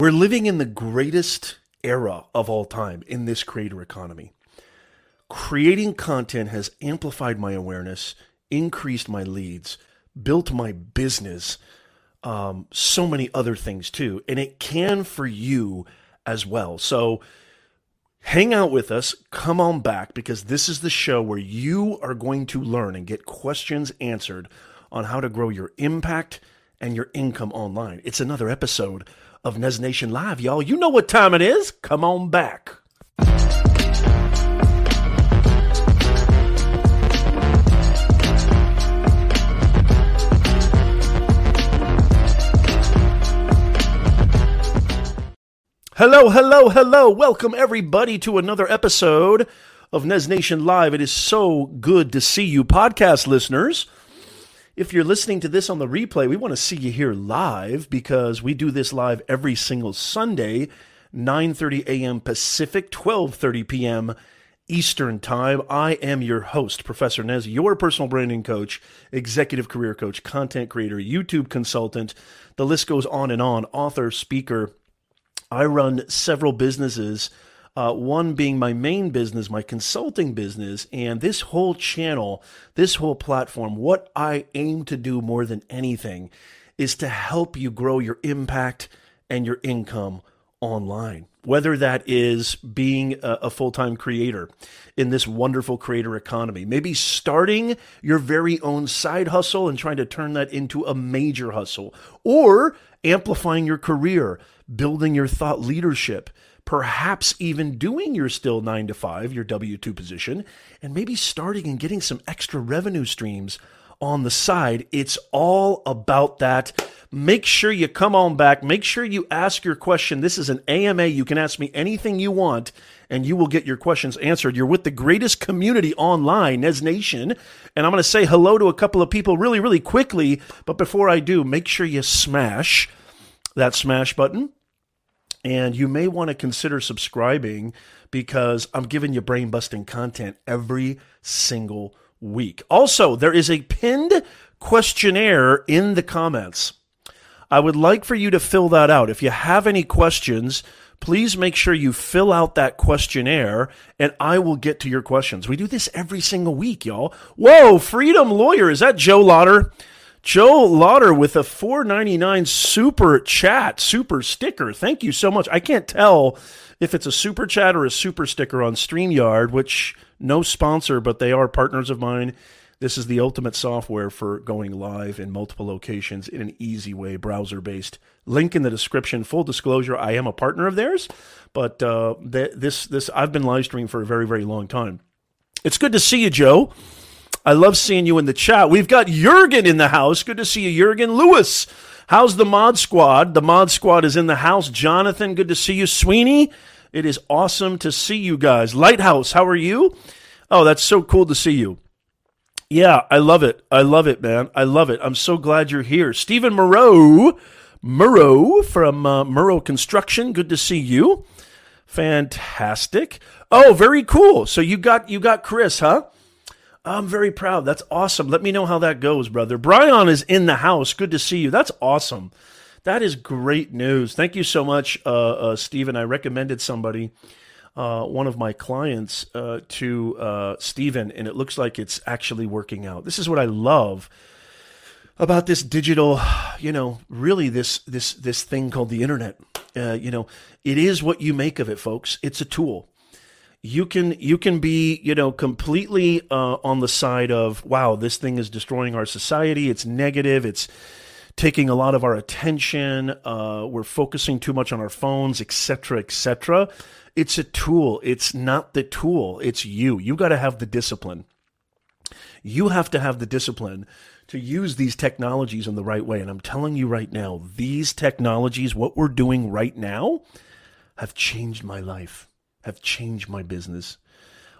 We're living in the greatest era of all time in this creator economy. Creating content has amplified my awareness, increased my leads, built my business, um, so many other things too. And it can for you as well. So hang out with us, come on back, because this is the show where you are going to learn and get questions answered on how to grow your impact and your income online. It's another episode of Nez Nation Live, y'all. You know what time it is. Come on back. Hello, hello, hello. Welcome everybody to another episode of Nez Nation Live. It is so good to see you, podcast listeners. If you're listening to this on the replay, we want to see you here live because we do this live every single Sunday, 9:30 a.m. Pacific, 12:30 p.m. Eastern Time. I am your host, Professor Nez, your personal branding coach, executive career coach, content creator, YouTube consultant. The list goes on and on, author, speaker, I run several businesses, uh, one being my main business, my consulting business. And this whole channel, this whole platform, what I aim to do more than anything is to help you grow your impact and your income online. Whether that is being a, a full time creator in this wonderful creator economy, maybe starting your very own side hustle and trying to turn that into a major hustle, or amplifying your career, building your thought leadership, perhaps even doing your still nine to five, your W 2 position, and maybe starting and getting some extra revenue streams on the side. It's all about that. Make sure you come on back. Make sure you ask your question. This is an AMA. You can ask me anything you want and you will get your questions answered. You're with the greatest community online, Nez Nation. And I'm going to say hello to a couple of people really, really quickly. But before I do, make sure you smash that smash button. And you may want to consider subscribing because I'm giving you brain busting content every single week. Also, there is a pinned questionnaire in the comments. I would like for you to fill that out. If you have any questions, please make sure you fill out that questionnaire and I will get to your questions. We do this every single week, y'all. Whoa, Freedom Lawyer, is that Joe Lauder? Joe Lauder with a 4.99 super chat, super sticker. Thank you so much. I can't tell if it's a super chat or a super sticker on StreamYard, which no sponsor, but they are partners of mine. This is the ultimate software for going live in multiple locations in an easy way, browser based. Link in the description. Full disclosure: I am a partner of theirs, but uh, th- this this I've been live streaming for a very very long time. It's good to see you, Joe. I love seeing you in the chat. We've got Jurgen in the house. Good to see you, Jurgen Lewis. How's the mod squad? The mod squad is in the house. Jonathan, good to see you. Sweeney, it is awesome to see you guys. Lighthouse, how are you? Oh, that's so cool to see you. Yeah, I love it. I love it, man. I love it. I'm so glad you're here. Stephen Moreau, Moreau from uh, Moreau Construction. Good to see you. Fantastic. Oh, very cool. So you got you got Chris, huh? I'm very proud. That's awesome. Let me know how that goes, brother. Brian is in the house. Good to see you. That's awesome. That is great news. Thank you so much, uh, uh, Stephen. I recommended somebody, uh, one of my clients, uh, to uh, Stephen, and it looks like it's actually working out. This is what I love about this digital, you know, really this this this thing called the internet. Uh, you know, it is what you make of it, folks. It's a tool you can you can be you know completely uh, on the side of wow this thing is destroying our society. It's negative. It's taking a lot of our attention. Uh, we're focusing too much on our phones etc etc it's a tool. It's not the tool. It's you. You got to have the discipline. You have to have the discipline to use these technologies in the right way. And i'm telling you right now these technologies what we're doing right now have changed my life have changed my business.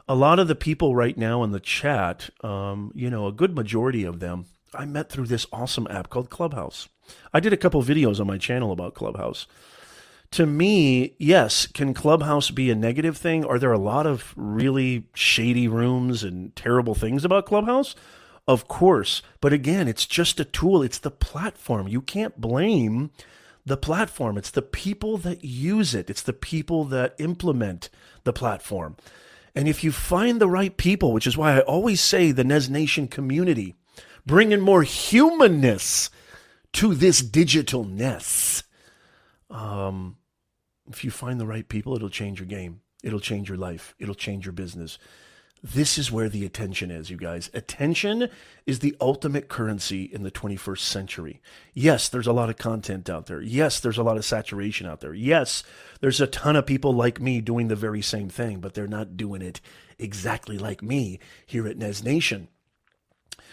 A lot of the people right now in the chat, um, you know, a good majority of them, I met through this awesome app called Clubhouse. I did a couple videos on my channel about Clubhouse. To me, yes, can Clubhouse be a negative thing? Are there a lot of really shady rooms and terrible things about Clubhouse? Of course. But again, it's just a tool, it's the platform. You can't blame the platform. It's the people that use it. It's the people that implement the platform. And if you find the right people, which is why I always say the Nez Nation community, bringing more humanness to this digitalness. Um, if you find the right people, it'll change your game. It'll change your life. It'll change your business. This is where the attention is, you guys. Attention is the ultimate currency in the 21st century. Yes, there's a lot of content out there. Yes, there's a lot of saturation out there. Yes, there's a ton of people like me doing the very same thing, but they're not doing it exactly like me here at Nez Nation.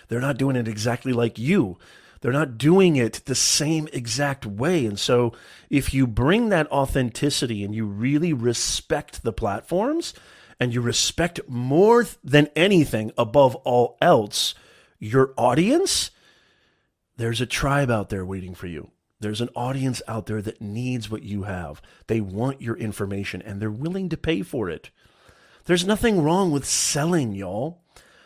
They're not doing it exactly like you. They're not doing it the same exact way. And so, if you bring that authenticity and you really respect the platforms, and you respect more than anything above all else your audience, there's a tribe out there waiting for you. There's an audience out there that needs what you have. They want your information and they're willing to pay for it. There's nothing wrong with selling, y'all.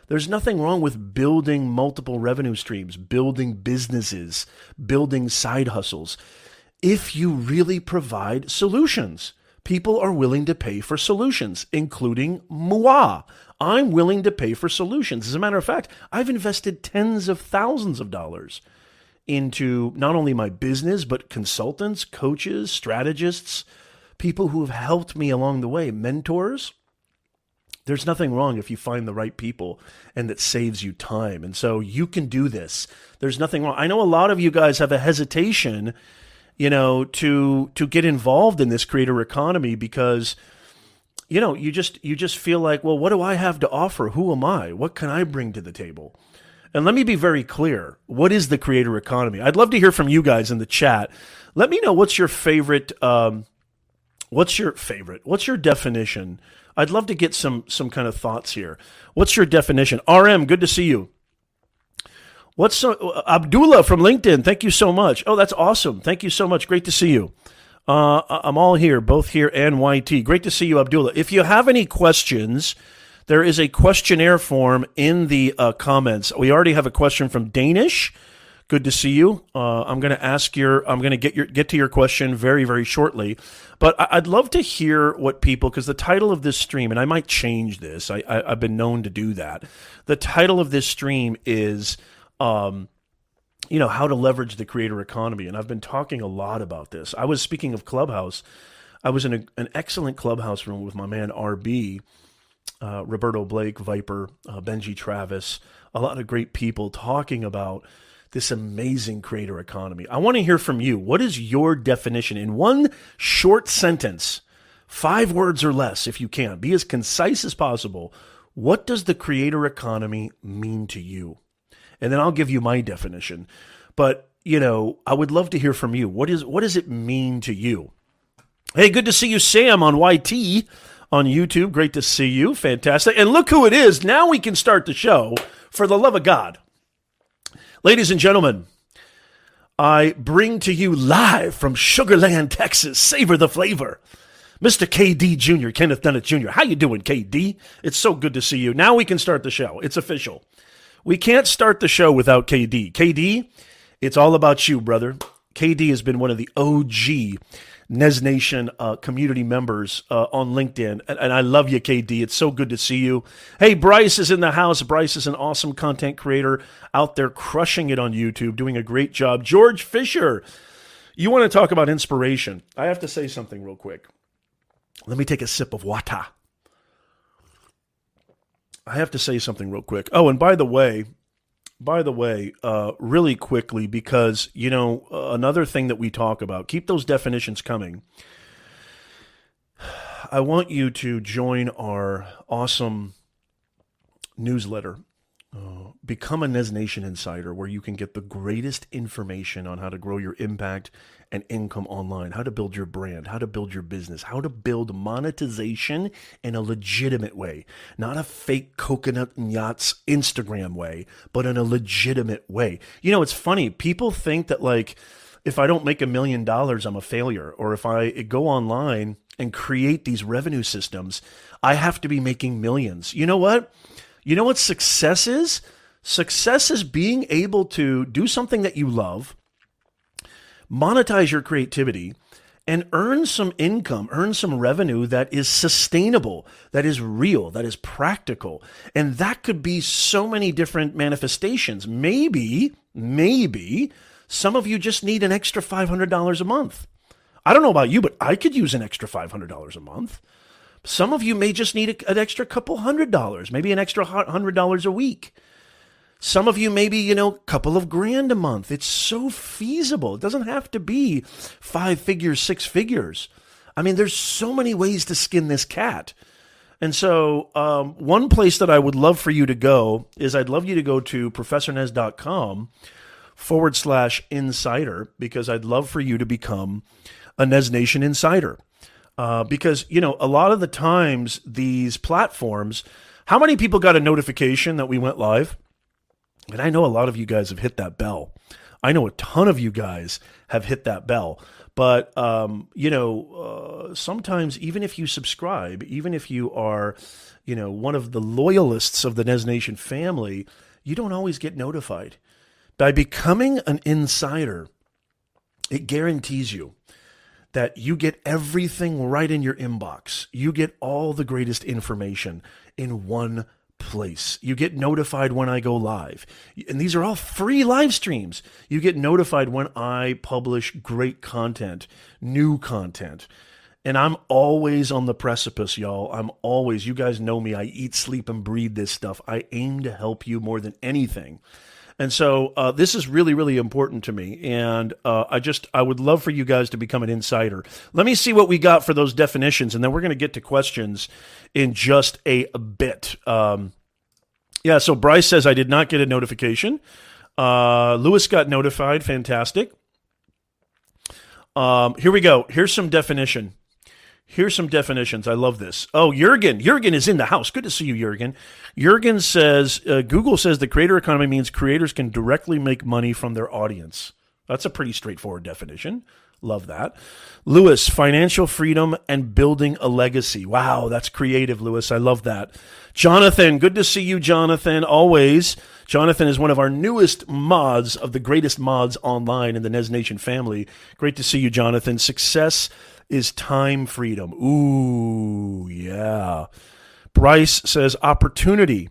There's nothing wrong with building multiple revenue streams, building businesses, building side hustles, if you really provide solutions people are willing to pay for solutions, including moi. I'm willing to pay for solutions. As a matter of fact, I've invested tens of thousands of dollars into not only my business, but consultants, coaches, strategists, people who have helped me along the way, mentors. There's nothing wrong if you find the right people and that saves you time. And so you can do this. There's nothing wrong. I know a lot of you guys have a hesitation you know, to to get involved in this creator economy because you know, you just you just feel like, well, what do I have to offer? Who am I? What can I bring to the table? And let me be very clear. What is the creator economy? I'd love to hear from you guys in the chat. Let me know what's your favorite um, what's your favorite? What's your definition? I'd love to get some some kind of thoughts here. What's your definition? RM, good to see you. What's so, uh, Abdullah from LinkedIn? Thank you so much. Oh, that's awesome. Thank you so much. Great to see you. Uh, I'm all here, both here and YT. Great to see you, Abdullah. If you have any questions, there is a questionnaire form in the uh, comments. We already have a question from Danish. Good to see you. Uh, I'm going to ask your, I'm going to get your get to your question very very shortly, but I'd love to hear what people because the title of this stream, and I might change this. I, I I've been known to do that. The title of this stream is um, you know, how to leverage the creator economy. And I've been talking a lot about this. I was speaking of Clubhouse. I was in a, an excellent Clubhouse room with my man RB, uh, Roberto Blake, Viper, uh, Benji Travis, a lot of great people talking about this amazing creator economy. I want to hear from you. What is your definition in one short sentence, five words or less, if you can? Be as concise as possible. What does the creator economy mean to you? And then I'll give you my definition. But you know, I would love to hear from you. What is what does it mean to you? Hey, good to see you, Sam, on YT on YouTube. Great to see you. Fantastic. And look who it is. Now we can start the show. For the love of God, ladies and gentlemen, I bring to you live from Sugarland, Texas. Savor the flavor. Mr. KD Jr., Kenneth Dennett Jr. How you doing, KD? It's so good to see you. Now we can start the show. It's official. We can't start the show without KD. KD, it's all about you, brother. KD has been one of the OG Nez Nation uh, community members uh, on LinkedIn. And, and, I love you, KD. It's so good to see you. Hey, Bryce is in the house. Bryce is an awesome content creator out there crushing it on YouTube, doing a great job. George Fisher, you want to talk about inspiration. I have to say something real quick. Let me take a sip of water. I have to say something real quick. Oh, and by the way, by the way, uh, really quickly, because, you know, uh, another thing that we talk about, keep those definitions coming. I want you to join our awesome newsletter uh, become a Nez Nation insider where you can get the greatest information on how to grow your impact and income online, how to build your brand, how to build your business, how to build monetization in a legitimate way, not a fake coconut and yachts Instagram way, but in a legitimate way. You know, it's funny. People think that like if I don't make a million dollars, I'm a failure, or if I go online and create these revenue systems, I have to be making millions. You know what? You know what success is? Success is being able to do something that you love monetize your creativity and earn some income, earn some revenue that is sustainable, that is real, that is practical. And that could be so many different manifestations. Maybe, maybe some of you just need an extra $500 a month. I don't know about you, but I could use an extra $500 a month. Some of you may just need an extra couple hundred dollars, maybe an extra hundred dollars a week. Some of you maybe, you know, a couple of grand a month. It's so feasible. It doesn't have to be five figures, six figures. I mean, there's so many ways to skin this cat. And so, um, one place that I would love for you to go is I'd love you to go to professornez.com forward slash insider because I'd love for you to become a Nez Nation insider. Uh, because, you know, a lot of the times these platforms, how many people got a notification that we went live? And I know a lot of you guys have hit that bell. I know a ton of you guys have hit that bell. But, um, you know, uh, sometimes even if you subscribe, even if you are, you know, one of the loyalists of the Nez Nation family, you don't always get notified. By becoming an insider, it guarantees you that you get everything right in your inbox. You get all the greatest information in one place. You get notified when I go live. And these are all free live streams. You get notified when I publish great content, new content. And I'm always on the precipice, y'all. I'm always, you guys know me. I eat, sleep, and breathe this stuff. I aim to help you more than anything. And so uh, this is really, really important to me. And uh, I just, I would love for you guys to become an insider. Let me see what we got for those definitions, and then we're going to get to questions in just a bit. Um, yeah, so Bryce says, I did not get a notification. Uh, Lewis got notified. Fantastic. Um, here we go. Here's some definition. Here's some definitions. I love this. Oh, Jurgen. Jurgen is in the house. Good to see you, Jurgen. Jurgen says uh, Google says the creator economy means creators can directly make money from their audience. That's a pretty straightforward definition. Love that. Lewis, financial freedom and building a legacy. Wow, that's creative, Lewis. I love that. Jonathan, good to see you, Jonathan. Always. Jonathan is one of our newest mods of the greatest mods online in the Nez Nation family. Great to see you, Jonathan. Success is time freedom. Ooh, yeah. Bryce says opportunity,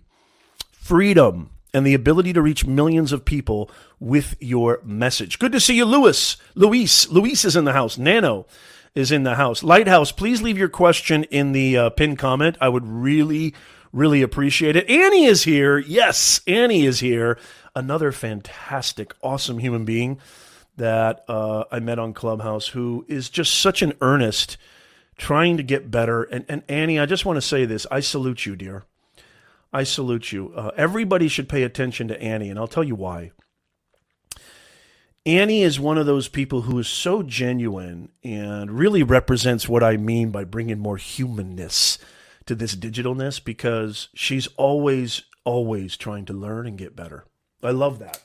freedom, and the ability to reach millions of people with your message. Good to see you, Lewis. Luis. Luis is in the house. Nano is in the house. Lighthouse, please leave your question in the uh, pin comment. I would really, really appreciate it. Annie is here. Yes, Annie is here. Another fantastic, awesome human being that uh, I met on Clubhouse who is just such an earnest, trying to get better. And, and Annie, I just want to say this I salute you, dear. I salute you. Uh, everybody should pay attention to Annie, and I'll tell you why. Annie is one of those people who is so genuine and really represents what I mean by bringing more humanness to this digitalness because she's always, always trying to learn and get better. I love that.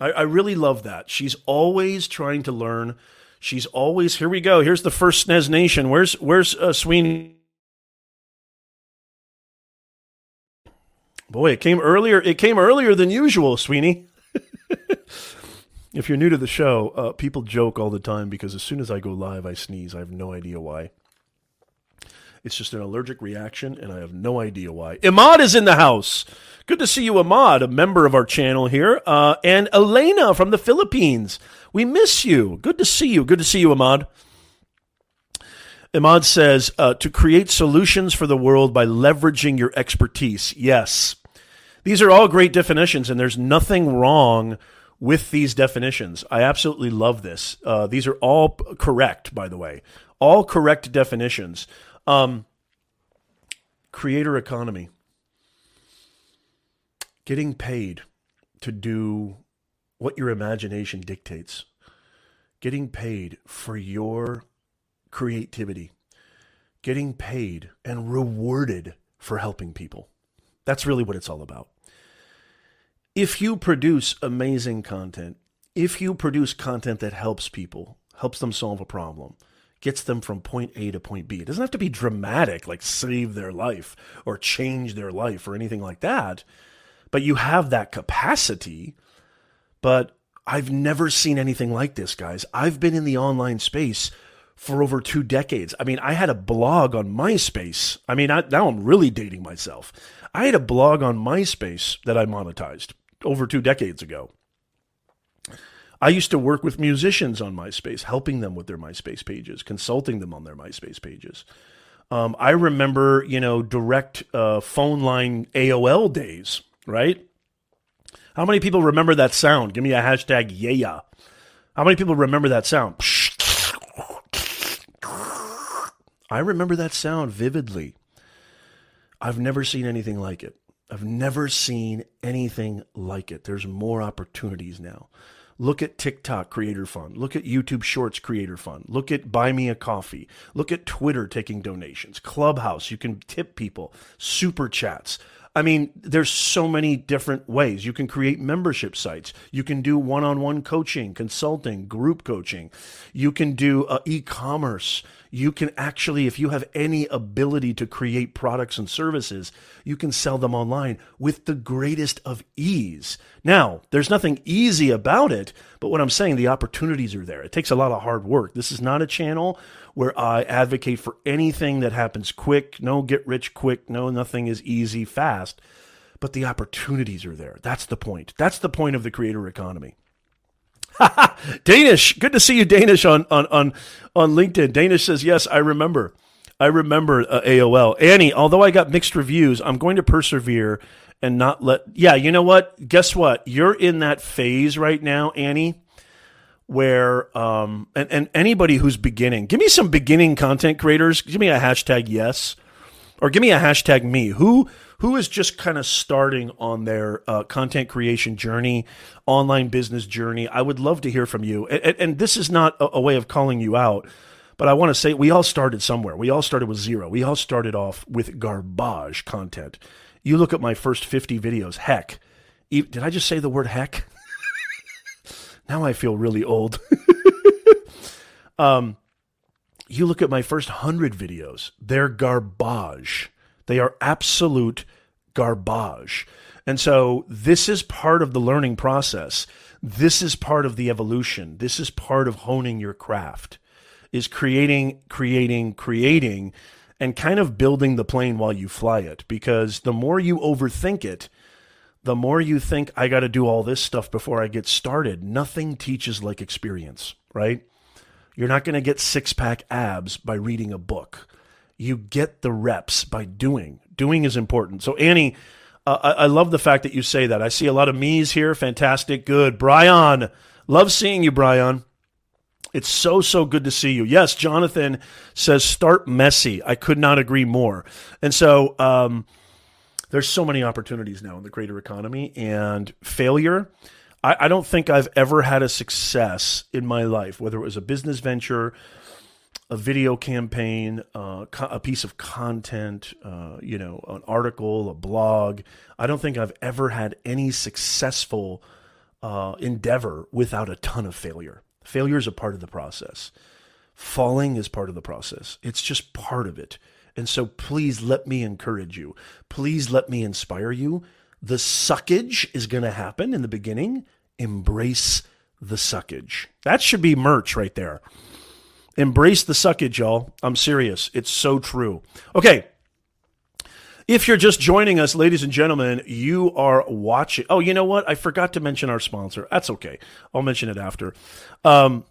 I, I really love that. She's always trying to learn. She's always here. We go. Here's the first SNES Nation. Where's where's uh, Sweeney? Boy, it came earlier. It came earlier than usual, Sweeney. if you're new to the show, uh, people joke all the time because as soon as I go live, I sneeze. I have no idea why. It's just an allergic reaction, and I have no idea why. Imad is in the house. Good to see you, Ahmad, a member of our channel here. Uh, and Elena from the Philippines. We miss you. Good to see you. Good to see you, Ahmad. Ahmad says uh, to create solutions for the world by leveraging your expertise. Yes. These are all great definitions, and there's nothing wrong with these definitions. I absolutely love this. Uh, these are all correct, by the way. All correct definitions. Um, creator economy getting paid to do what your imagination dictates, getting paid for your creativity, getting paid and rewarded for helping people. That's really what it's all about. If you produce amazing content, if you produce content that helps people, helps them solve a problem, gets them from point A to point B, it doesn't have to be dramatic, like save their life or change their life or anything like that but you have that capacity. But I've never seen anything like this, guys. I've been in the online space for over two decades. I mean, I had a blog on MySpace. I mean, I, now I'm really dating myself. I had a blog on MySpace that I monetized over two decades ago. I used to work with musicians on MySpace, helping them with their MySpace pages, consulting them on their MySpace pages. Um, I remember, you know, direct uh, phone line AOL days, right? How many people remember that sound? Give me a hashtag yeah. How many people remember that sound? I remember that sound vividly. I've never seen anything like it. I've never seen anything like it. There's more opportunities now. Look at TikTok Creator Fund. Look at YouTube Shorts Creator Fund. Look at Buy Me a Coffee. Look at Twitter taking donations. Clubhouse, you can tip people. Super chats. I mean, there's so many different ways. You can create membership sites. You can do one on one coaching, consulting, group coaching. You can do uh, e commerce. You can actually, if you have any ability to create products and services, you can sell them online with the greatest of ease. Now, there's nothing easy about it, but what I'm saying, the opportunities are there. It takes a lot of hard work. This is not a channel where I advocate for anything that happens quick, no get rich quick, no nothing is easy fast, but the opportunities are there. That's the point. That's the point of the creator economy. Danish, good to see you, Danish, on on on on LinkedIn. Danish says, "Yes, I remember. I remember uh, AOL." Annie, although I got mixed reviews, I'm going to persevere and not let. Yeah, you know what? Guess what? You're in that phase right now, Annie, where um and, and anybody who's beginning, give me some beginning content creators. Give me a hashtag yes, or give me a hashtag me. Who who is just kind of starting on their uh, content creation journey, online business journey? I would love to hear from you. And, and this is not a, a way of calling you out, but I want to say we all started somewhere. We all started with zero. We all started off with garbage content. You look at my first 50 videos. Heck, did I just say the word heck? Now I feel really old. um, you look at my first hundred videos, they're garbage. They are absolute garbage. And so this is part of the learning process. This is part of the evolution. This is part of honing your craft is creating, creating, creating and kind of building the plane while you fly it because the more you overthink it, the more you think I got to do all this stuff before I get started, nothing teaches like experience, right? You're not going to get six pack abs by reading a book. You get the reps by doing. Doing is important. So, Annie, uh, I, I love the fact that you say that. I see a lot of me's here. Fantastic. Good. Brian, love seeing you, Brian. It's so, so good to see you. Yes, Jonathan says start messy. I could not agree more. And so, um, there's so many opportunities now in the creator economy and failure. I, I don't think I've ever had a success in my life, whether it was a business venture, a video campaign, uh, co- a piece of content, uh, you know, an article, a blog. I don't think I've ever had any successful uh, endeavor without a ton of failure. Failure is a part of the process. Falling is part of the process. It's just part of it. And so please let me encourage you. Please let me inspire you. The suckage is going to happen in the beginning. Embrace the suckage. That should be merch right there. Embrace the suckage, y'all. I'm serious. It's so true. Okay. If you're just joining us, ladies and gentlemen, you are watching. Oh, you know what? I forgot to mention our sponsor. That's okay. I'll mention it after. Um,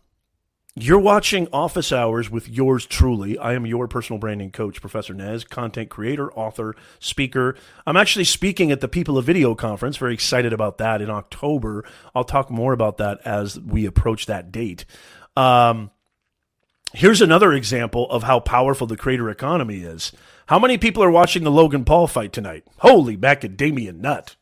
you're watching Office Hours with yours truly. I am your personal branding coach, Professor Nez, content creator, author, speaker. I'm actually speaking at the People of Video conference. Very excited about that in October. I'll talk more about that as we approach that date. Um, here's another example of how powerful the creator economy is. How many people are watching the Logan Paul fight tonight? Holy macadamia nut.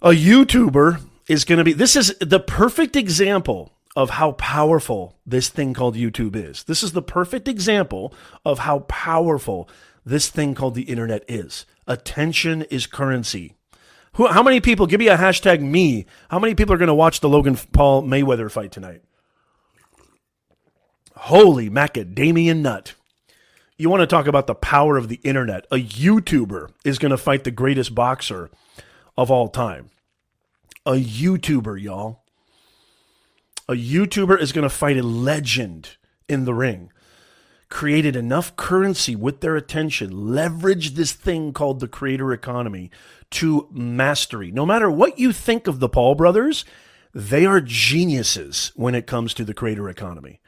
A YouTuber is going to be, this is the perfect example of how powerful this thing called YouTube is. This is the perfect example of how powerful this thing called the internet is. Attention is currency. Who, how many people, give me a hashtag me, how many people are going to watch the Logan Paul Mayweather fight tonight? Holy macadamia nut. You want to talk about the power of the internet. A YouTuber is going to fight the greatest boxer of all time. A YouTuber, y'all. A YouTuber is going to fight a legend in the ring. Created enough currency with their attention, leveraged this thing called the creator economy to mastery. No matter what you think of the Paul brothers, they are geniuses when it comes to the creator economy.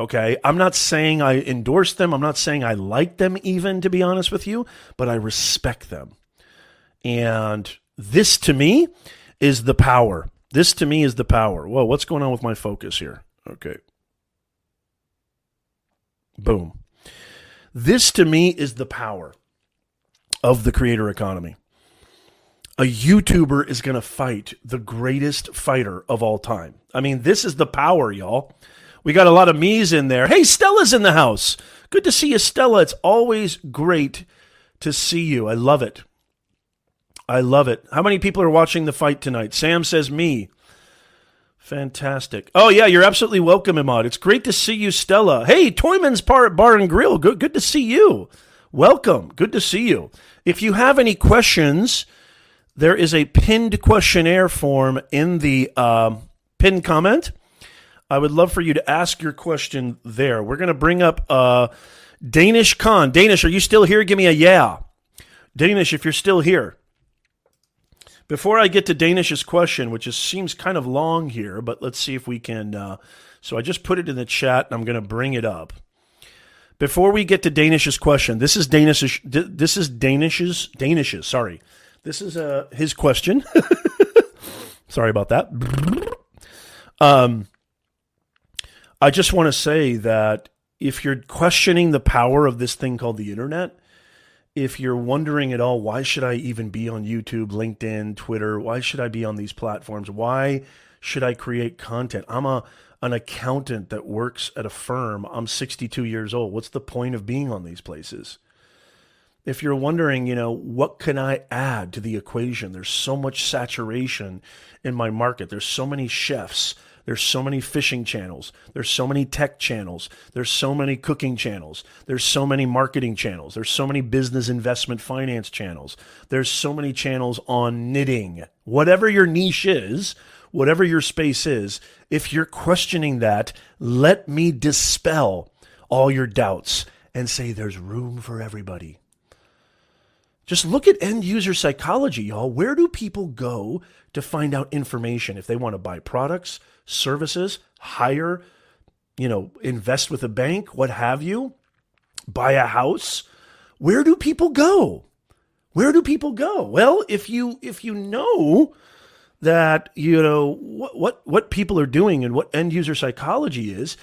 Okay. I'm not saying I endorse them. I'm not saying I like them, even to be honest with you, but I respect them. And this to me is the power. This to me is the power. Whoa, what's going on with my focus here? Okay. Boom. This to me is the power of the creator economy. A YouTuber is going to fight the greatest fighter of all time. I mean, this is the power, y'all. We got a lot of me's in there. Hey, Stella's in the house. Good to see you, Stella. It's always great to see you. I love it. I love it. How many people are watching the fight tonight? Sam says me. Fantastic. Oh yeah, you're absolutely welcome, Imad. It's great to see you, Stella. Hey, Toyman's Bar, Bar and Grill. Good, good to see you. Welcome. Good to see you. If you have any questions, there is a pinned questionnaire form in the uh, pinned comment. I would love for you to ask your question there. We're going to bring up uh, Danish Khan. Danish, are you still here? Give me a yeah. Danish, if you're still here. Before I get to Danish's question, which is, seems kind of long here, but let's see if we can. Uh, so I just put it in the chat, and I'm going to bring it up. Before we get to Danish's question, this is Danish's. This is Danish's. Danish's. Sorry, this is uh, his question. sorry about that. Um, I just want to say that if you're questioning the power of this thing called the internet, if you're wondering at all, why should I even be on YouTube, LinkedIn, Twitter? Why should I be on these platforms? Why should I create content? I'm a an accountant that works at a firm. I'm 62 years old. What's the point of being on these places? If you're wondering, you know, what can I add to the equation? There's so much saturation in my market. There's so many chefs there's so many fishing channels. There's so many tech channels. There's so many cooking channels. There's so many marketing channels. There's so many business investment finance channels. There's so many channels on knitting. Whatever your niche is, whatever your space is, if you're questioning that, let me dispel all your doubts and say there's room for everybody. Just look at end user psychology, y'all. Where do people go to find out information if they want to buy products, services, hire, you know, invest with a bank, what have you, buy a house. Where do people go? Where do people go? Well, if you if you know that you know what what what people are doing and what end user psychology is,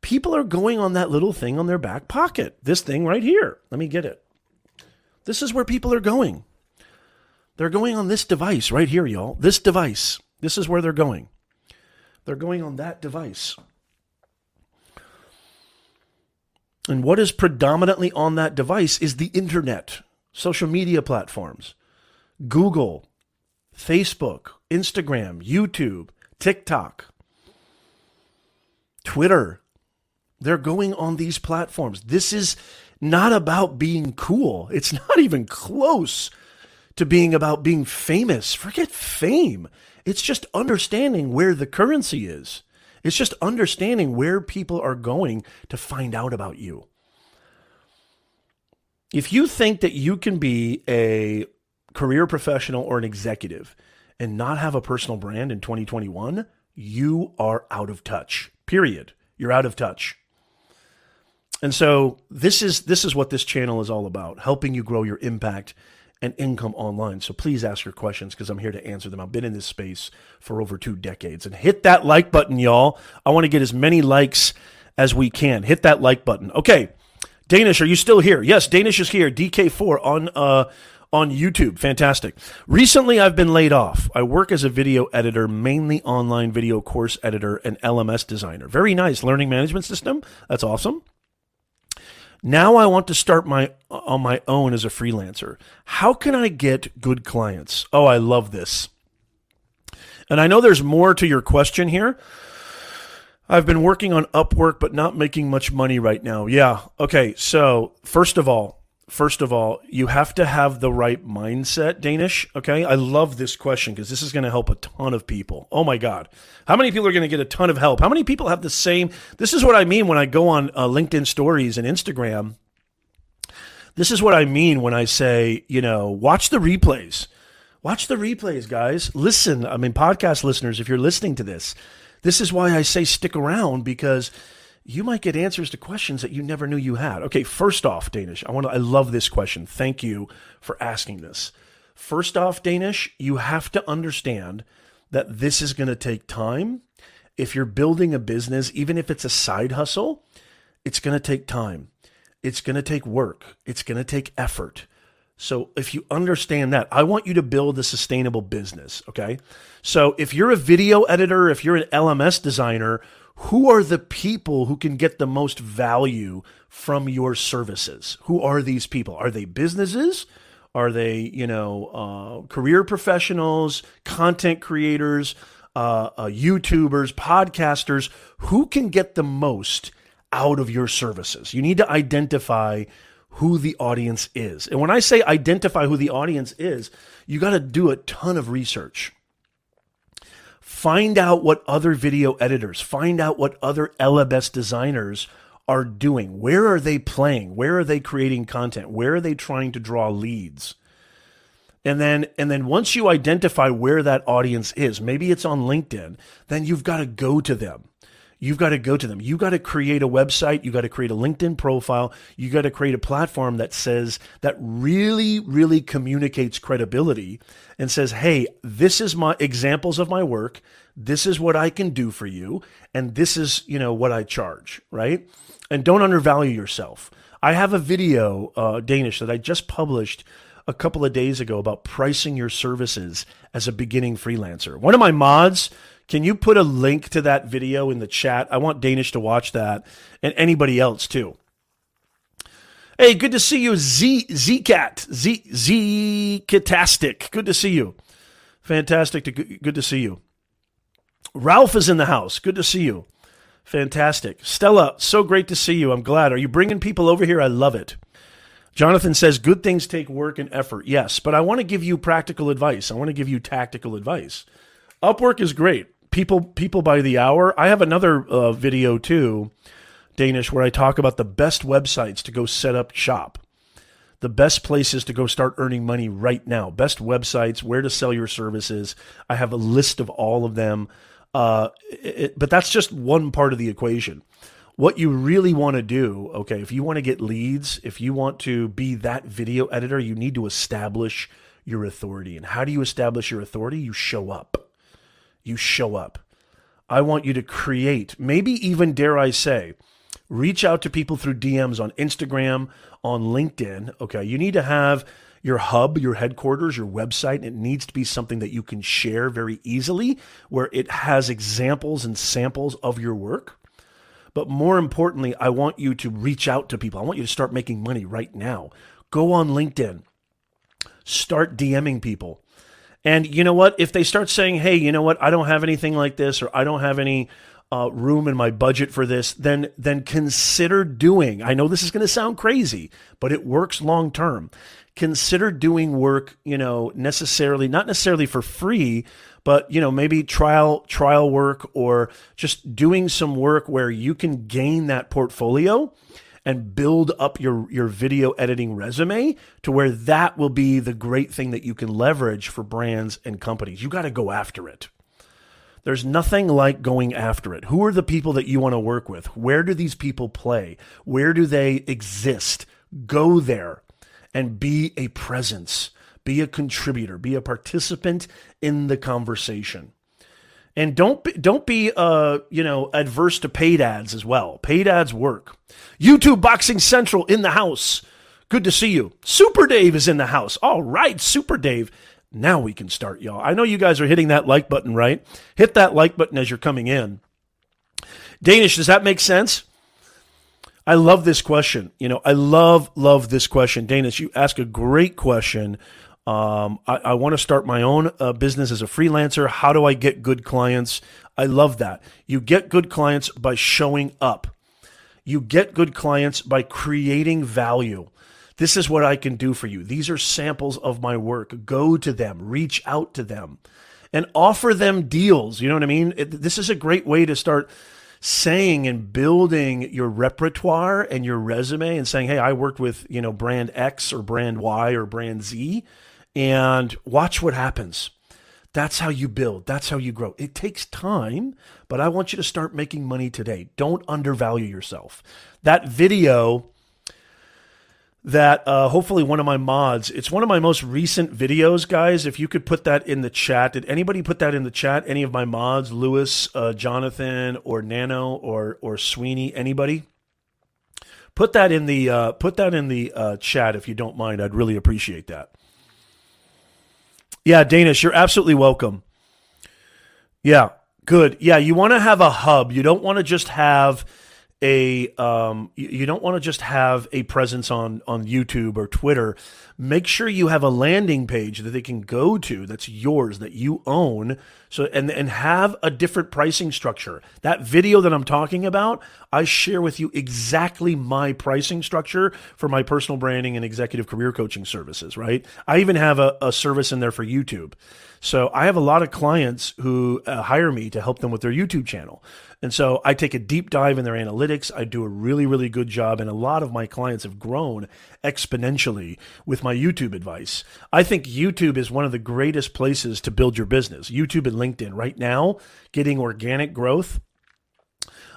people are going on that little thing on their back pocket. This thing right here. Let me get it. This is where people are going. They're going on this device right here, y'all. This device. This is where they're going. They're going on that device. And what is predominantly on that device is the internet, social media platforms, Google, Facebook, Instagram, YouTube, TikTok, Twitter. They're going on these platforms. This is not about being cool. It's not even close to being about being famous. Forget fame. It's just understanding where the currency is. It's just understanding where people are going to find out about you. If you think that you can be a career professional or an executive and not have a personal brand in 2021, you are out of touch. Period. You're out of touch. And so this is this is what this channel is all about, helping you grow your impact and income online. So please ask your questions because I'm here to answer them. I've been in this space for over two decades. And hit that like button, y'all. I want to get as many likes as we can. Hit that like button. Okay. Danish, are you still here? Yes, Danish is here. DK4 on uh on YouTube. Fantastic. Recently, I've been laid off. I work as a video editor, mainly online video course editor and LMS designer. Very nice learning management system. That's awesome. Now I want to start my on my own as a freelancer. How can I get good clients? Oh, I love this. And I know there's more to your question here. I've been working on Upwork but not making much money right now. Yeah. Okay. So, first of all, first of all, you have to have the right mindset, Danish. Okay. I love this question because this is going to help a ton of people. Oh my God. How many people are going to get a ton of help? How many people have the same? This is what I mean when I go on uh, LinkedIn stories and Instagram. This is what I mean when I say, you know, watch the replays. Watch the replays, guys. Listen. I mean, podcast listeners, if you're listening to this, this is why I say stick around because you might get answers to questions that you never knew you had. Okay, first off, Danish, I want to I love this question. Thank you for asking this. First off, Danish, you have to understand that this is going to take time. If you're building a business, even if it's a side hustle, it's going to take time. It's going to take work. It's going to take effort. So if you understand that, I want you to build a sustainable business, okay? So if you're a video editor, if you're an LMS designer, who are the people who can get the most value from your services? Who are these people? Are they businesses? Are they, you know, uh, career professionals, content creators, uh, uh, YouTubers, podcasters? Who can get the most out of your services? You need to identify who the audience is. And when I say identify who the audience is, you got to do a ton of research. Find out what other video editors, find out what other LMS designers are doing. Where are they playing? Where are they creating content? Where are they trying to draw leads? And then and then once you identify where that audience is, maybe it's on LinkedIn, then you've got to go to them. You've got to go to them. You got to create a website. You got to create a LinkedIn profile. You got to create a platform that says, that really, really communicates credibility and says, hey, this is my examples of my work. This is what I can do for you. And this is, you know, what I charge, right? And don't undervalue yourself. I have a video, uh, Danish, that I just published a couple of days ago about pricing your services as a beginning freelancer. One of my mods, can you put a link to that video in the chat? I want Danish to watch that and anybody else too. Hey, good to see you, Z Zcat Z Z Catastic. Good to see you. Fantastic. To, good to see you. Ralph is in the house. Good to see you. Fantastic. Stella, so great to see you. I'm glad. Are you bringing people over here? I love it. Jonathan says good things take work and effort. Yes, but I want to give you practical advice. I want to give you tactical advice. Upwork is great people people by the hour. I have another uh, video too, Danish, where I talk about the best websites to go set up shop, the best places to go start earning money right now, best websites, where to sell your services. I have a list of all of them, uh, it, but that's just one part of the equation. What you really want to do, okay, if you want to get leads, if you want to be that video editor, you need to establish your authority. And how do you establish your authority? You show up you show up. I want you to create, maybe even dare I say, reach out to people through DMs on Instagram, on LinkedIn. Okay. You need to have your hub, your headquarters, your website. It needs to be something that you can share very easily, where it has examples and samples of your work. But more importantly, I want you to reach out to people. I want you to start making money right now. Go on LinkedIn, start DMing people. And you know what? If they start saying, hey, you know what? I don't have anything like this, or I don't have any uh, room in my budget for this, then then consider doing. I know this is going to sound crazy, but it works long term. Consider doing work, you know, necessarily not necessarily for free, but you know maybe trial trial work or just doing some work where you can gain that portfolio and build up your, your video editing resume to where that will be the great thing that you can leverage for brands and companies. You got to go after it. There's nothing like going after it. Who are the people that you want to work with? Where do these people play? Where do they exist? Go there and be a presence, be a contributor, be a participant in the conversation. And don't be, don't be uh you know adverse to paid ads as well. Paid ads work. YouTube Boxing Central in the house. Good to see you. Super Dave is in the house. All right, Super Dave. Now we can start, y'all. I know you guys are hitting that like button, right? Hit that like button as you're coming in. Danish, does that make sense? I love this question. You know, I love, love this question. Danish, you ask a great question um, I, I want to start my own uh, business as a freelancer. How do I get good clients? I love that. You get good clients by showing up. You get good clients by creating value. This is what I can do for you. These are samples of my work. Go to them, reach out to them, and offer them deals. You know what I mean? It, this is a great way to start saying and building your repertoire and your resume and saying, "Hey, I worked with, you know, brand X or brand Y or brand Z." And watch what happens. That's how you build. That's how you grow. It takes time, but I want you to start making money today. Don't undervalue yourself. That video that uh, hopefully one of my mods, it's one of my most recent videos, guys. If you could put that in the chat. Did anybody put that in the chat? Any of my mods, Lewis, uh, Jonathan, or Nano, or or Sweeney? Anybody? Put that in the uh, put that in the uh, chat if you don't mind. I'd really appreciate that. Yeah, Danish, you're absolutely welcome. Yeah, good. Yeah, you want to have a hub. You don't want to just have a um, you don't want to just have a presence on on YouTube or Twitter. Make sure you have a landing page that they can go to that's yours that you own. So and and have a different pricing structure. That video that I'm talking about, I share with you exactly my pricing structure for my personal branding and executive career coaching services. Right? I even have a, a service in there for YouTube. So I have a lot of clients who uh, hire me to help them with their YouTube channel. And so I take a deep dive in their analytics. I do a really, really good job. And a lot of my clients have grown exponentially with my YouTube advice. I think YouTube is one of the greatest places to build your business. YouTube and LinkedIn right now, getting organic growth.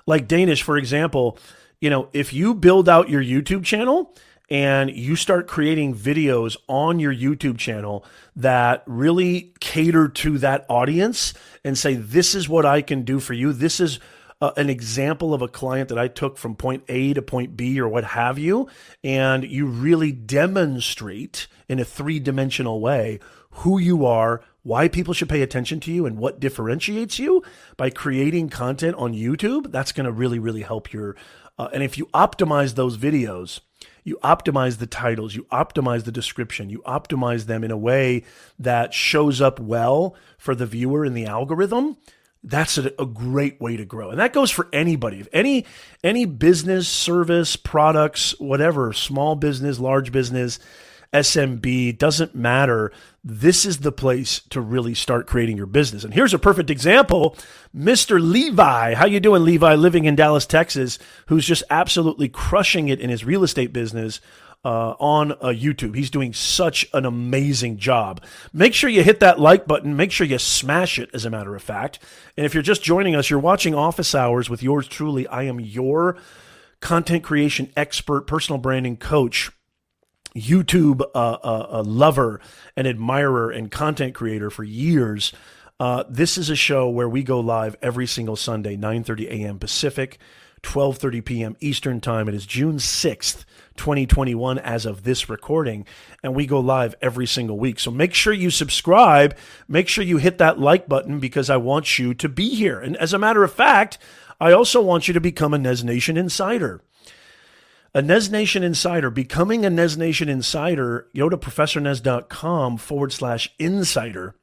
Like Danish, for example, you know, if you build out your YouTube channel, and you start creating videos on your YouTube channel that really cater to that audience and say, This is what I can do for you. This is uh, an example of a client that I took from point A to point B or what have you. And you really demonstrate in a three dimensional way who you are, why people should pay attention to you, and what differentiates you by creating content on YouTube. That's going to really, really help your. Uh, and if you optimize those videos, you optimize the titles, you optimize the description, you optimize them in a way that shows up well for the viewer in the algorithm. That's a, a great way to grow. And that goes for anybody. If any any business, service, products, whatever, small business, large business, SMB, doesn't matter. This is the place to really start creating your business. And here's a perfect example. Mr. Levi, how you doing Levi living in Dallas, Texas, who's just absolutely crushing it in his real estate business uh, on uh, YouTube. He's doing such an amazing job. Make sure you hit that like button. Make sure you smash it, as a matter of fact. And if you're just joining us, you're watching Office Hours with yours truly. I am your content creation expert, personal branding coach. YouTube uh, uh, uh, lover and admirer and content creator for years. Uh, this is a show where we go live every single Sunday, 9:30 a.m. Pacific, 12:30 p.m. Eastern Time. It is June 6th, 2021 as of this recording, and we go live every single week. So make sure you subscribe, make sure you hit that like button because I want you to be here. And as a matter of fact, I also want you to become a Nez Nation insider a Nez Nation Insider, becoming a Nez Nation Insider, go to professornez.com forward slash insider.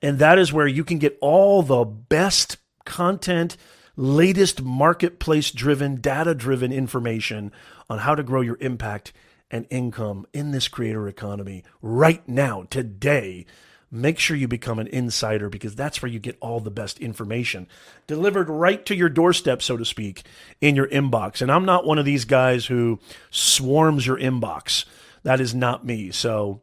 And that is where you can get all the best content, latest marketplace driven, data driven information on how to grow your impact and income in this creator economy right now, today make sure you become an insider because that's where you get all the best information delivered right to your doorstep, so to speak, in your inbox. And I'm not one of these guys who swarms your inbox. That is not me. So,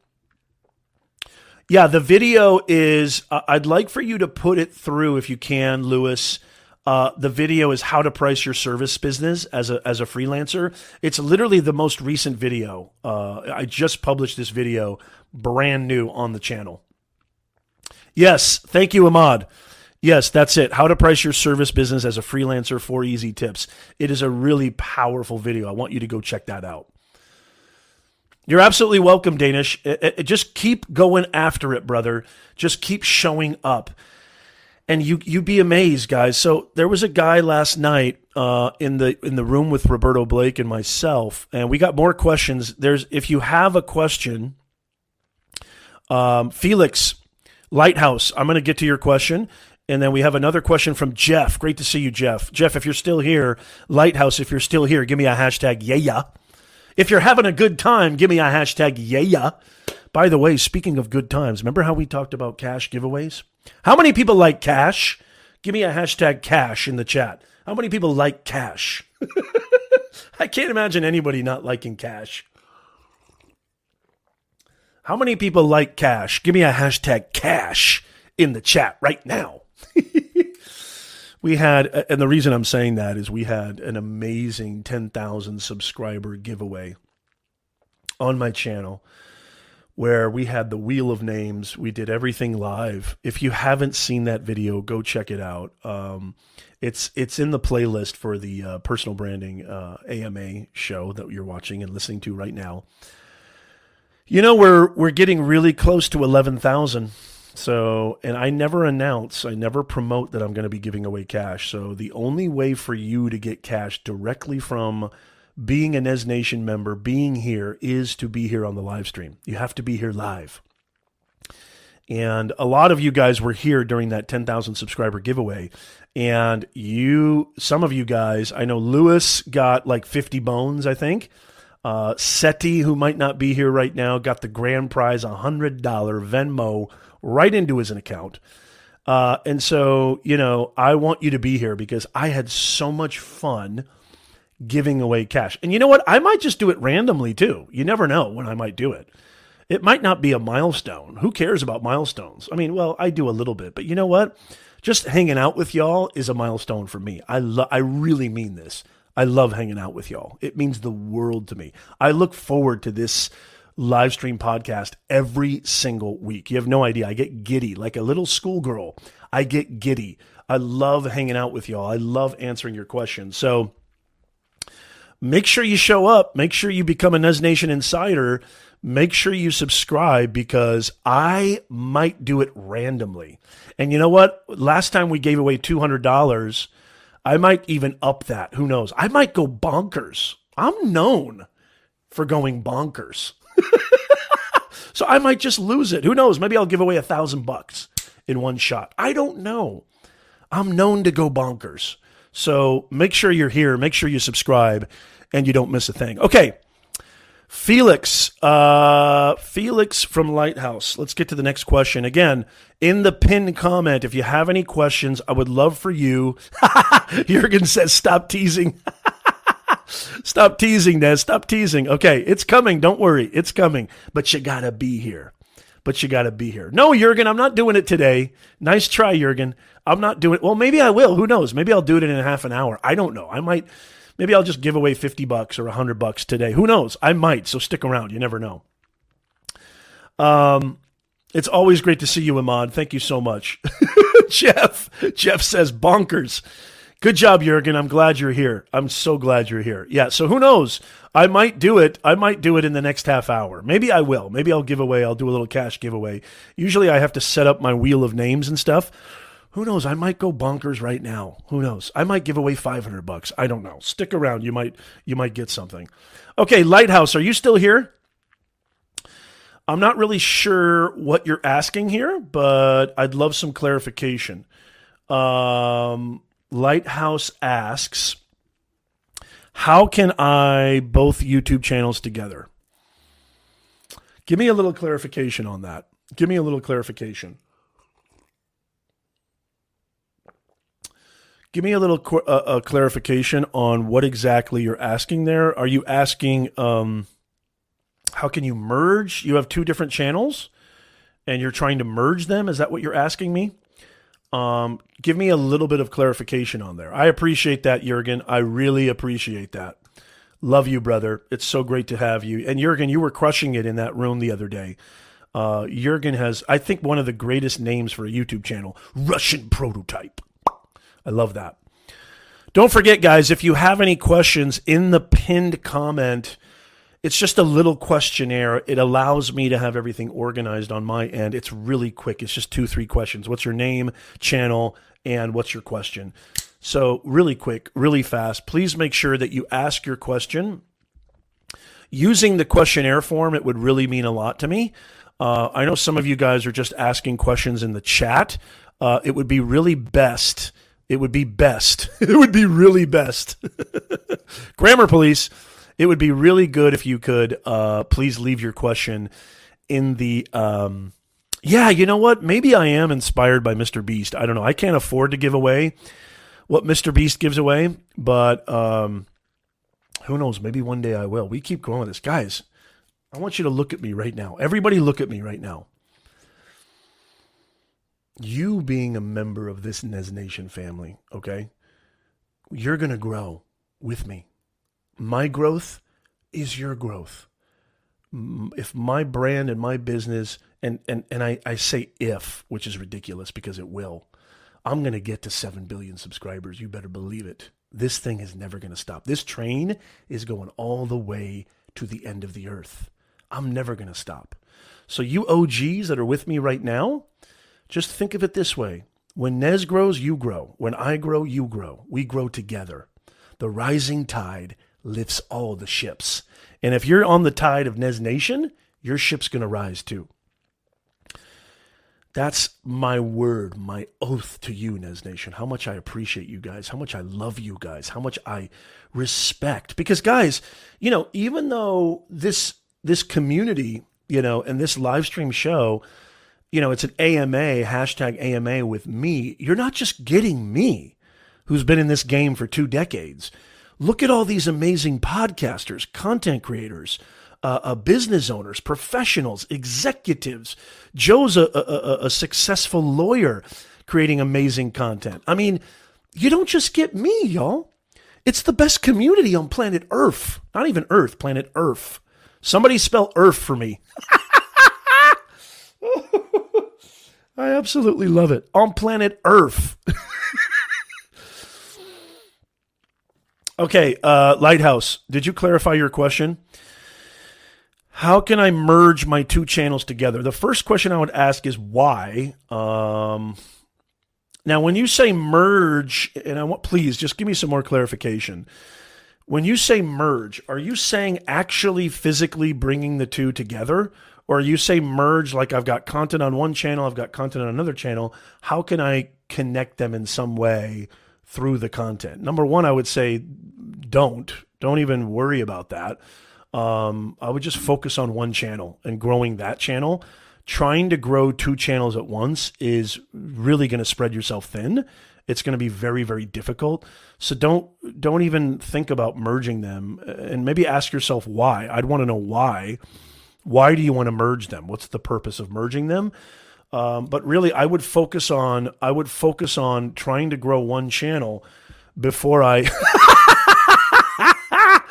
yeah, the video is, uh, I'd like for you to put it through if you can, Lewis. Uh, the video is how to price your service business as a as a freelancer. It's literally the most recent video. Uh, I just published this video, brand new on the channel. Yes, thank you, Ahmad. Yes, that's it. How to price your service business as a freelancer, four easy tips. It is a really powerful video. I want you to go check that out. You're absolutely welcome, Danish. It, it, just keep going after it, brother. Just keep showing up. And you you be amazed, guys. So there was a guy last night uh, in the in the room with Roberto Blake and myself, and we got more questions. There's if you have a question, um, Felix Lighthouse, I'm going to get to your question. And then we have another question from Jeff. Great to see you, Jeff. Jeff, if you're still here, Lighthouse, if you're still here, give me a hashtag yeah. If you're having a good time, give me a hashtag yeah. By the way, speaking of good times, remember how we talked about cash giveaways? How many people like cash? Give me a hashtag cash in the chat. How many people like cash? I can't imagine anybody not liking cash. How many people like cash? Give me a hashtag cash in the chat right now. we had, and the reason I'm saying that is we had an amazing 10,000 subscriber giveaway on my channel where we had the wheel of names. We did everything live. If you haven't seen that video, go check it out. Um, it's it's in the playlist for the uh, personal branding uh, AMA show that you're watching and listening to right now. You know we're we're getting really close to eleven thousand. So, and I never announce, I never promote that I'm going to be giving away cash. So, the only way for you to get cash directly from being a Nez Nation member, being here, is to be here on the live stream. You have to be here live. And a lot of you guys were here during that 10,000 subscriber giveaway. And you, some of you guys, I know Lewis got like 50 bones, I think. Uh, Seti, who might not be here right now, got the grand prize, a $100 Venmo right into his account. Uh, and so, you know, I want you to be here because I had so much fun giving away cash. And you know what? I might just do it randomly too. You never know when I might do it. It might not be a milestone. Who cares about milestones? I mean, well, I do a little bit, but you know what? Just hanging out with y'all is a milestone for me. I lo- I really mean this. I love hanging out with y'all. It means the world to me. I look forward to this live stream podcast every single week. You have no idea. I get giddy like a little schoolgirl. I get giddy. I love hanging out with y'all. I love answering your questions. So make sure you show up. Make sure you become a Nez Nation insider make sure you subscribe because I might do it randomly. And you know what? Last time we gave away $200, I might even up that. Who knows? I might go bonkers. I'm known for going bonkers. so I might just lose it. Who knows? Maybe I'll give away a thousand bucks in one shot. I don't know. I'm known to go bonkers. So make sure you're here. Make sure you subscribe and you don't miss a thing. Okay. Felix, uh, Felix from Lighthouse. Let's get to the next question. Again, in the pinned comment, if you have any questions, I would love for you. Jurgen says, stop teasing. stop teasing, Nez. Stop teasing. Okay, it's coming. Don't worry. It's coming. But you got to be here. But you got to be here. No, Jurgen, I'm not doing it today. Nice try, Jurgen. I'm not doing. Well, maybe I will. Who knows? Maybe I'll do it in a half an hour. I don't know. I might Maybe I'll just give away 50 bucks or 100 bucks today. Who knows? I might, so stick around. You never know. Um, it's always great to see you, Ahmad. Thank you so much. Jeff, Jeff says bonkers. Good job, Jurgen. I'm glad you're here. I'm so glad you're here. Yeah, so who knows? I might do it. I might do it in the next half hour. Maybe I will. Maybe I'll give away. I'll do a little cash giveaway. Usually I have to set up my wheel of names and stuff. Who knows? I might go bonkers right now. Who knows? I might give away 500 bucks. I don't know. Stick around. You might you might get something. Okay, Lighthouse, are you still here? I'm not really sure what you're asking here, but I'd love some clarification. Um, Lighthouse asks, "How can I both YouTube channels together?" Give me a little clarification on that. Give me a little clarification. Give me a little qu- uh, clarification on what exactly you're asking there. Are you asking um, how can you merge? You have two different channels and you're trying to merge them. Is that what you're asking me? Um, give me a little bit of clarification on there. I appreciate that, Jurgen. I really appreciate that. Love you, brother. It's so great to have you. And Jurgen, you were crushing it in that room the other day. Uh, Jurgen has, I think, one of the greatest names for a YouTube channel Russian Prototype. I love that. Don't forget, guys, if you have any questions in the pinned comment, it's just a little questionnaire. It allows me to have everything organized on my end. It's really quick. It's just two, three questions. What's your name, channel, and what's your question? So, really quick, really fast. Please make sure that you ask your question. Using the questionnaire form, it would really mean a lot to me. Uh, I know some of you guys are just asking questions in the chat. Uh, it would be really best it would be best. it would be really best. Grammar police. it would be really good if you could uh, please leave your question in the. Um, yeah, you know what? Maybe I am inspired by Mr. Beast. I don't know. I can't afford to give away what Mr. Beast gives away, but um, who knows? Maybe one day I will. We keep growing this. Guys, I want you to look at me right now. Everybody, look at me right now. You being a member of this Nez Nation family, okay? You're going to grow with me. My growth is your growth. If my brand and my business, and, and, and I, I say if, which is ridiculous because it will, I'm going to get to 7 billion subscribers. You better believe it. This thing is never going to stop. This train is going all the way to the end of the earth. I'm never going to stop. So, you OGs that are with me right now, just think of it this way when Nez grows, you grow. When I grow, you grow. We grow together. The rising tide lifts all the ships. And if you're on the tide of Nez Nation, your ship's going to rise too. That's my word, my oath to you, Nez Nation. How much I appreciate you guys, how much I love you guys, how much I respect. Because guys, you know, even though this this community, you know, and this live stream show, you know, it's an AMA, hashtag AMA with me, you're not just getting me, who's been in this game for two decades. Look at all these amazing podcasters, content creators, uh, uh, business owners, professionals, executives. Joe's a, a, a successful lawyer creating amazing content. I mean, you don't just get me, y'all. It's the best community on planet Earth. Not even Earth, planet Earth. Somebody spell Earth for me. I absolutely love it. On planet Earth. okay, uh, Lighthouse, did you clarify your question? How can I merge my two channels together? The first question I would ask is why. Um, now, when you say merge, and I want, please just give me some more clarification. When you say merge, are you saying actually physically bringing the two together? Or you say merge like I've got content on one channel, I've got content on another channel. How can I connect them in some way through the content? Number one, I would say don't. Don't even worry about that. Um, I would just focus on one channel and growing that channel. Trying to grow two channels at once is really going to spread yourself thin. It's going to be very, very difficult. So don't don't even think about merging them, and maybe ask yourself why. I'd want to know why why do you want to merge them? What's the purpose of merging them? Um, but really, I would focus on I would focus on trying to grow one channel before I.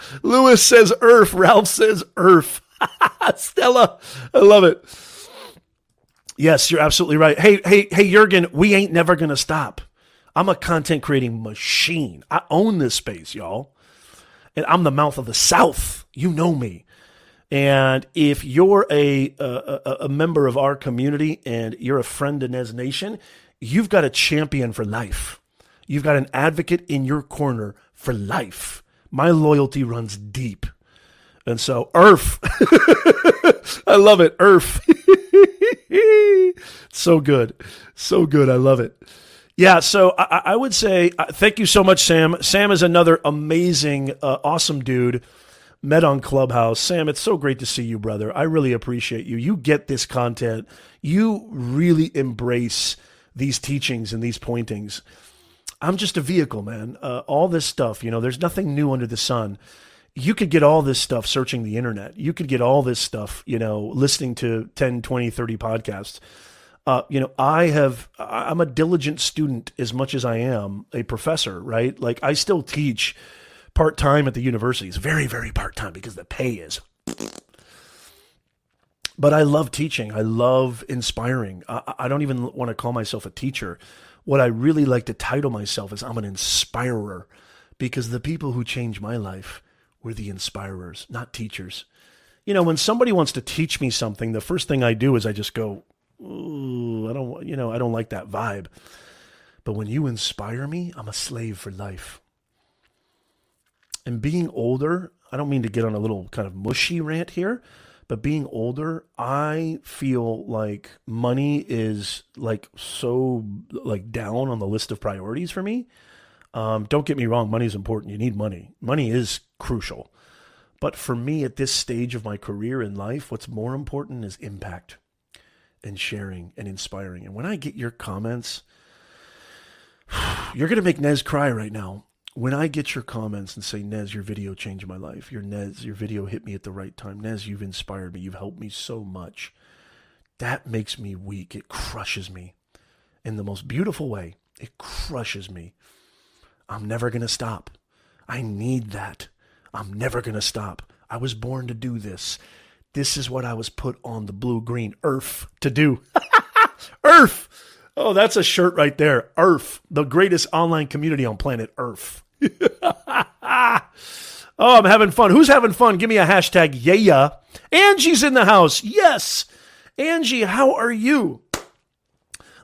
Lewis says Earth. Ralph says Earth. Stella, I love it. Yes, you're absolutely right. Hey, hey, hey, Jurgen, we ain't never gonna stop. I'm a content creating machine. I own this space, y'all. And I'm the mouth of the South. You know me. And if you're a, a, a member of our community and you're a friend of Nez Nation, you've got a champion for life. You've got an advocate in your corner for life. My loyalty runs deep. And so, Earth, I love it. Earth, so good, so good. I love it. Yeah, so I, I would say uh, thank you so much, Sam. Sam is another amazing, uh, awesome dude met on Clubhouse. Sam, it's so great to see you, brother. I really appreciate you. You get this content. You really embrace these teachings and these pointings. I'm just a vehicle, man. Uh, all this stuff, you know, there's nothing new under the sun. You could get all this stuff searching the internet. You could get all this stuff, you know, listening to 10, 20, 30 podcasts. Uh, you know, I have, I'm a diligent student as much as I am a professor, right? Like I still teach part time at the university. It's very, very part time because the pay is. But I love teaching. I love inspiring. I, I don't even want to call myself a teacher. What I really like to title myself is I'm an inspirer because the people who changed my life were the inspirers, not teachers. You know, when somebody wants to teach me something, the first thing I do is I just go, Ooh, I don't, you know, I don't like that vibe. But when you inspire me, I'm a slave for life. And being older, I don't mean to get on a little kind of mushy rant here, but being older, I feel like money is like so like down on the list of priorities for me. Um, don't get me wrong, money is important. You need money. Money is crucial. But for me, at this stage of my career in life, what's more important is impact and sharing and inspiring. And when I get your comments, you're going to make Nez cry right now. When I get your comments and say, Nez, your video changed my life. Your Nez, your video hit me at the right time. Nez, you've inspired me. You've helped me so much. That makes me weak. It crushes me in the most beautiful way. It crushes me. I'm never going to stop. I need that. I'm never going to stop. I was born to do this. This is what I was put on the blue green earth to do. earth. Oh, that's a shirt right there. Earth, the greatest online community on planet Earth. oh, I'm having fun. Who's having fun? Give me a hashtag yeah. yeah. Angie's in the house. Yes. Angie, how are you?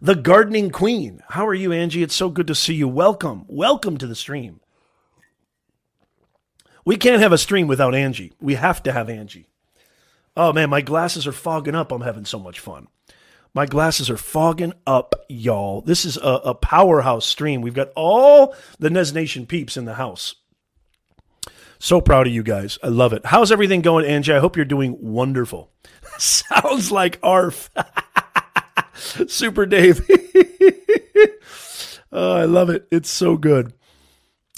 The gardening queen. How are you, Angie? It's so good to see you. Welcome. Welcome to the stream. We can't have a stream without Angie. We have to have Angie. Oh man, my glasses are fogging up. I'm having so much fun. My glasses are fogging up, y'all. This is a, a powerhouse stream. We've got all the Nez Nation peeps in the house. So proud of you guys. I love it. How's everything going, Angie? I hope you're doing wonderful. Sounds like ARF. Super Dave. oh, I love it. It's so good.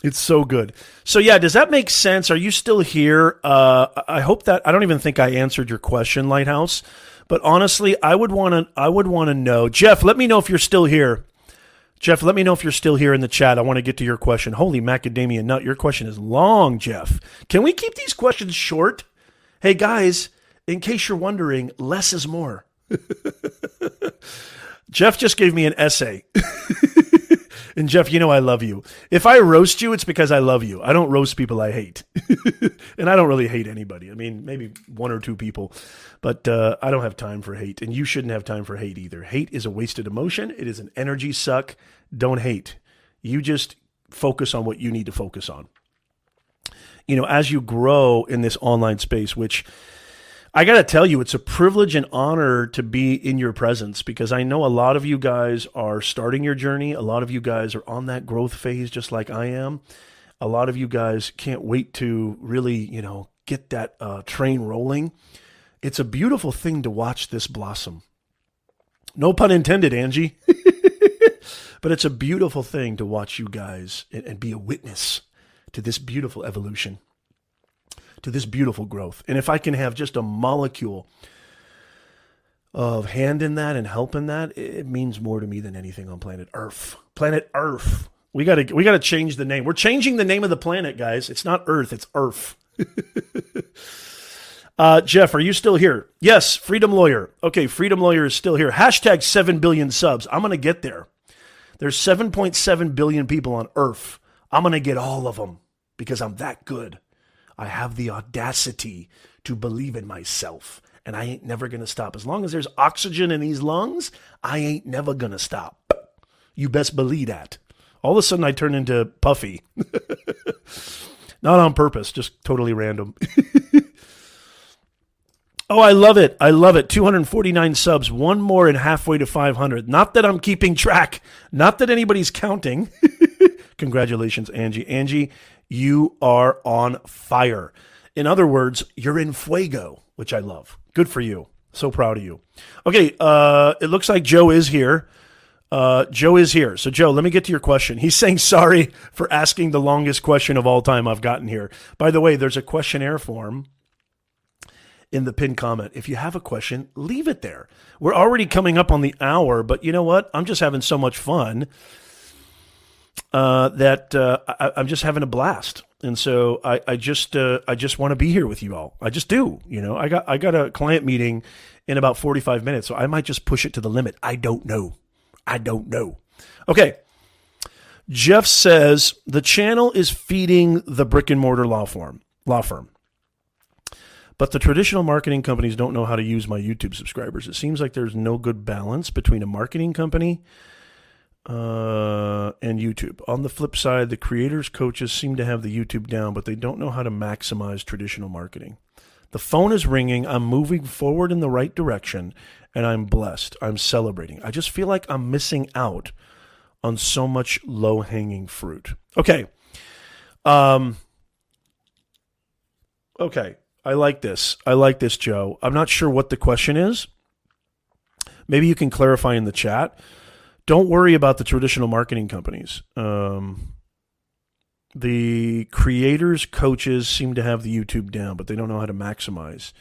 It's so good. So yeah, does that make sense? Are you still here? Uh, I hope that I don't even think I answered your question, Lighthouse. But honestly, I would want to. I would want to know, Jeff. Let me know if you're still here. Jeff, let me know if you're still here in the chat. I want to get to your question. Holy macadamia nut, your question is long, Jeff. Can we keep these questions short? Hey guys, in case you're wondering, less is more. Jeff just gave me an essay. And Jeff, you know I love you. If I roast you, it's because I love you. I don't roast people I hate. and I don't really hate anybody. I mean, maybe one or two people, but uh, I don't have time for hate. And you shouldn't have time for hate either. Hate is a wasted emotion, it is an energy suck. Don't hate. You just focus on what you need to focus on. You know, as you grow in this online space, which I got to tell you, it's a privilege and honor to be in your presence because I know a lot of you guys are starting your journey. A lot of you guys are on that growth phase, just like I am. A lot of you guys can't wait to really, you know, get that uh, train rolling. It's a beautiful thing to watch this blossom. No pun intended, Angie. but it's a beautiful thing to watch you guys and, be a witness to this beautiful evolution to this beautiful growth. And if I can have just a molecule of hand in that and help in that, it means more to me than anything on planet Earth. Planet Earth. We got to we got to change the name. We're changing the name of the planet, guys. It's not Earth, it's Earth. uh, Jeff, are you still here? Yes, Freedom Lawyer. Okay, Freedom Lawyer is still here. Hashtag 7 billion subs. I'm going to get there. There's 7.7 billion people on Earth. I'm going to get all of them because I'm that good. I have the audacity to believe in myself. And I ain't never going to stop. As long as there's oxygen in these lungs, I ain't never going to stop. You best believe that. All of a sudden, I turn into Puffy. Not on purpose, just totally random. oh, I love it. I love it. 249 subs, one more and halfway to 500. Not that I'm keeping track, not that anybody's counting. Congratulations, Angie. Angie, you are on fire. In other words, you're in fuego, which I love. Good for you. So proud of you. Okay, uh, it looks like Joe is here. Uh, Joe is here. So, Joe, let me get to your question. He's saying sorry for asking the longest question of all time I've gotten here. By the way, there's a questionnaire form in the pinned comment. If you have a question, leave it there. We're already coming up on the hour, but you know what? I'm just having so much fun uh, that uh, I, am just having a blast. And so I, I just uh, I just want to be here with you all. I just do. You know, I got I got a client meeting in about 45 minutes, so I might just push it to the limit. I don't know. I don't know. Okay. Jeff says the channel is feeding the brick and mortar law firm. Law firm. But the traditional marketing companies don't know how to use my YouTube subscribers. It seems like there's no good balance between a marketing company uh, and YouTube. On the flip side, the creators, coaches seem to have the YouTube down, but they don't know how to maximize traditional marketing. The phone is ringing. I'm moving forward in the right direction, and I'm blessed. I'm celebrating. I just feel like I'm missing out on so much low hanging fruit. Okay. Um, Okay. I like this. I like this, Joe. I'm not sure what the question is. Maybe you can clarify in the chat. Don't worry about the traditional marketing companies. Um, the creators, coaches seem to have the YouTube down, but they don't know how to maximize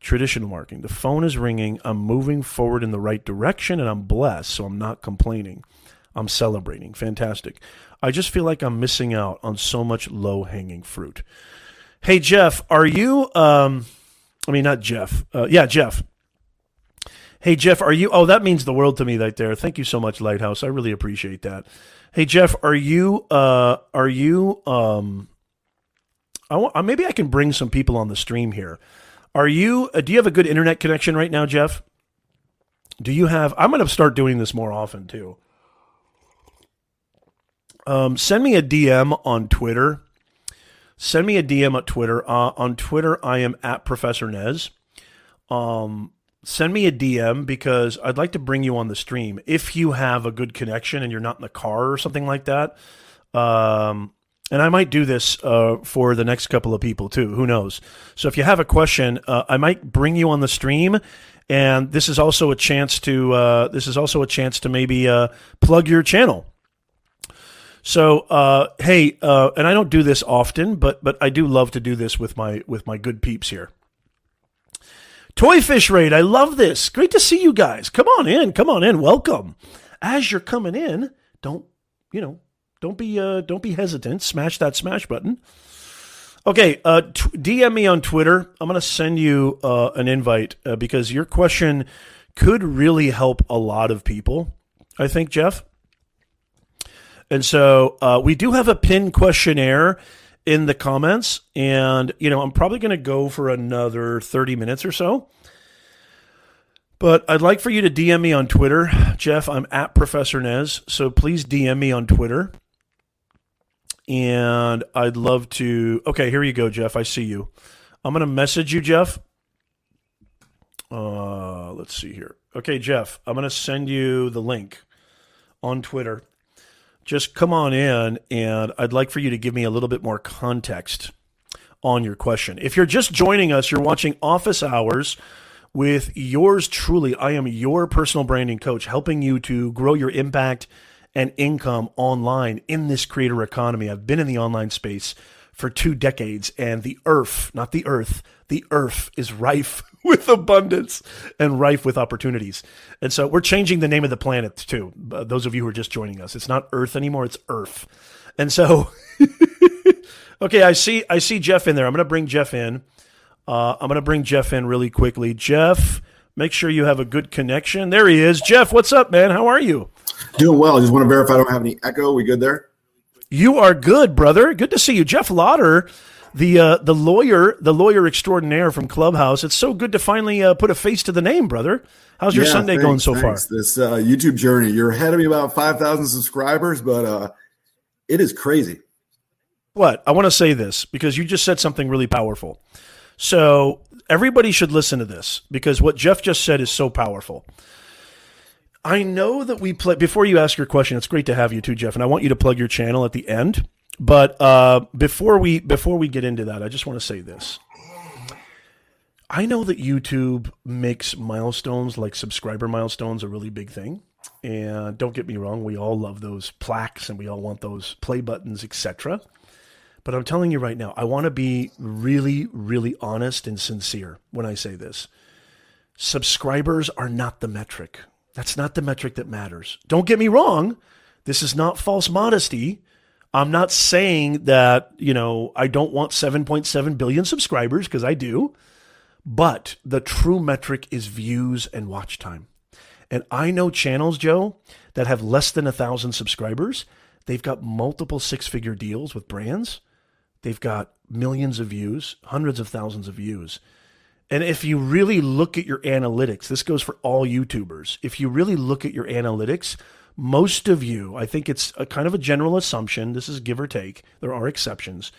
traditional marketing. The phone is ringing. I'm moving forward in the right direction and I'm blessed, so I'm not complaining. I'm celebrating. Fantastic. I just feel like I'm missing out on so much low hanging fruit. Hey, Jeff, are you, um, I mean, not Jeff. Uh, yeah, Jeff. Hey, Jeff, are you, oh, that means the world to me right there. Thank you so much, Lighthouse. I really appreciate that. Hey, Jeff, are you, uh, are you, um, I want, uh, maybe I can bring some people on the stream here. Are you, uh, do you have a good internet connection right now, Jeff? Do you have, I'm going to start doing this more often too. Um, send me a DM on Twitter send me a DM at Twitter. Uh, on Twitter, I am at Professor Nez. Um, send me a DM because I'd like to bring you on the stream if you have a good connection and you're not in the car or something like that. Um, and I might do this uh, for the next couple of people too. Who knows? So if you have a question, uh, I might bring you on the stream, and this is also a chance to uh, this is also a chance to maybe uh, plug your channel. So, uh, hey, uh, and I don't do this often, but but I do love to do this with my with my good peeps here. Toy Fish Raid, I love this. Great to see you guys. Come on in, come on in. Welcome. As you're coming in, don't you know? Don't be uh, don't be hesitant. Smash that smash button. Okay, uh, t- DM me on Twitter. I'm gonna send you uh, an invite uh, because your question could really help a lot of people. I think, Jeff. And so uh, we do have a pin questionnaire in the comments. And, you know, I'm probably going to go for another 30 minutes or so. But I'd like for you to DM me on Twitter. Jeff, I'm at Professor Nez. So please DM me on Twitter. And I'd love to. Okay, here you go, Jeff. I see you. I'm going to message you, Jeff. Uh, let's see here. Okay, Jeff, I'm going to send you the link on Twitter just come on in and I'd like for you to give me a little bit more context on your question. If you're just joining us, you're watching Office Hours with yours truly. I am your personal branding coach, helping you to grow your impact and income online in this creator economy. I've been in the online space for two decades, and the earth, not the earth, the earth is rife with abundance and rife with opportunities. And so we're changing the name of the planet too. Uh, those of you who are just joining us, it's not Earth anymore; it's Earth. And so, okay, I see, I see Jeff in there. I'm going to bring Jeff in. Uh, I'm going to bring Jeff in really quickly. Jeff, make sure you have a good connection. There he is. Jeff, what's up, man? How are you? Doing well. I just want to verify I don't have any echo. We good there? You are good, brother. Good to see you, Jeff Lauder the uh, the lawyer, the lawyer extraordinaire from Clubhouse. It's so good to finally uh, put a face to the name, brother. How's your yeah, Sunday thanks, going so thanks. far? This uh, YouTube journey, you're ahead of me about five thousand subscribers, but uh, it is crazy. What I want to say this because you just said something really powerful. So everybody should listen to this because what Jeff just said is so powerful. I know that we play before you ask your question. It's great to have you too, Jeff, and I want you to plug your channel at the end. But uh, before we before we get into that, I just want to say this. I know that YouTube makes milestones like subscriber milestones a really big thing. And don't get me wrong, we all love those plaques and we all want those play buttons, etc. But I'm telling you right now, I want to be really, really honest and sincere when I say this. Subscribers are not the metric. That's not the metric that matters. Don't get me wrong. This is not false modesty. I'm not saying that, you know, I don't want 7.7 billion subscribers because I do, but the true metric is views and watch time. And I know channels, Joe, that have less than a thousand subscribers. They've got multiple six figure deals with brands. They've got millions of views, hundreds of thousands of views. And if you really look at your analytics, this goes for all YouTubers. If you really look at your analytics, most of you, I think it's a kind of a general assumption, this is give or take, there are exceptions.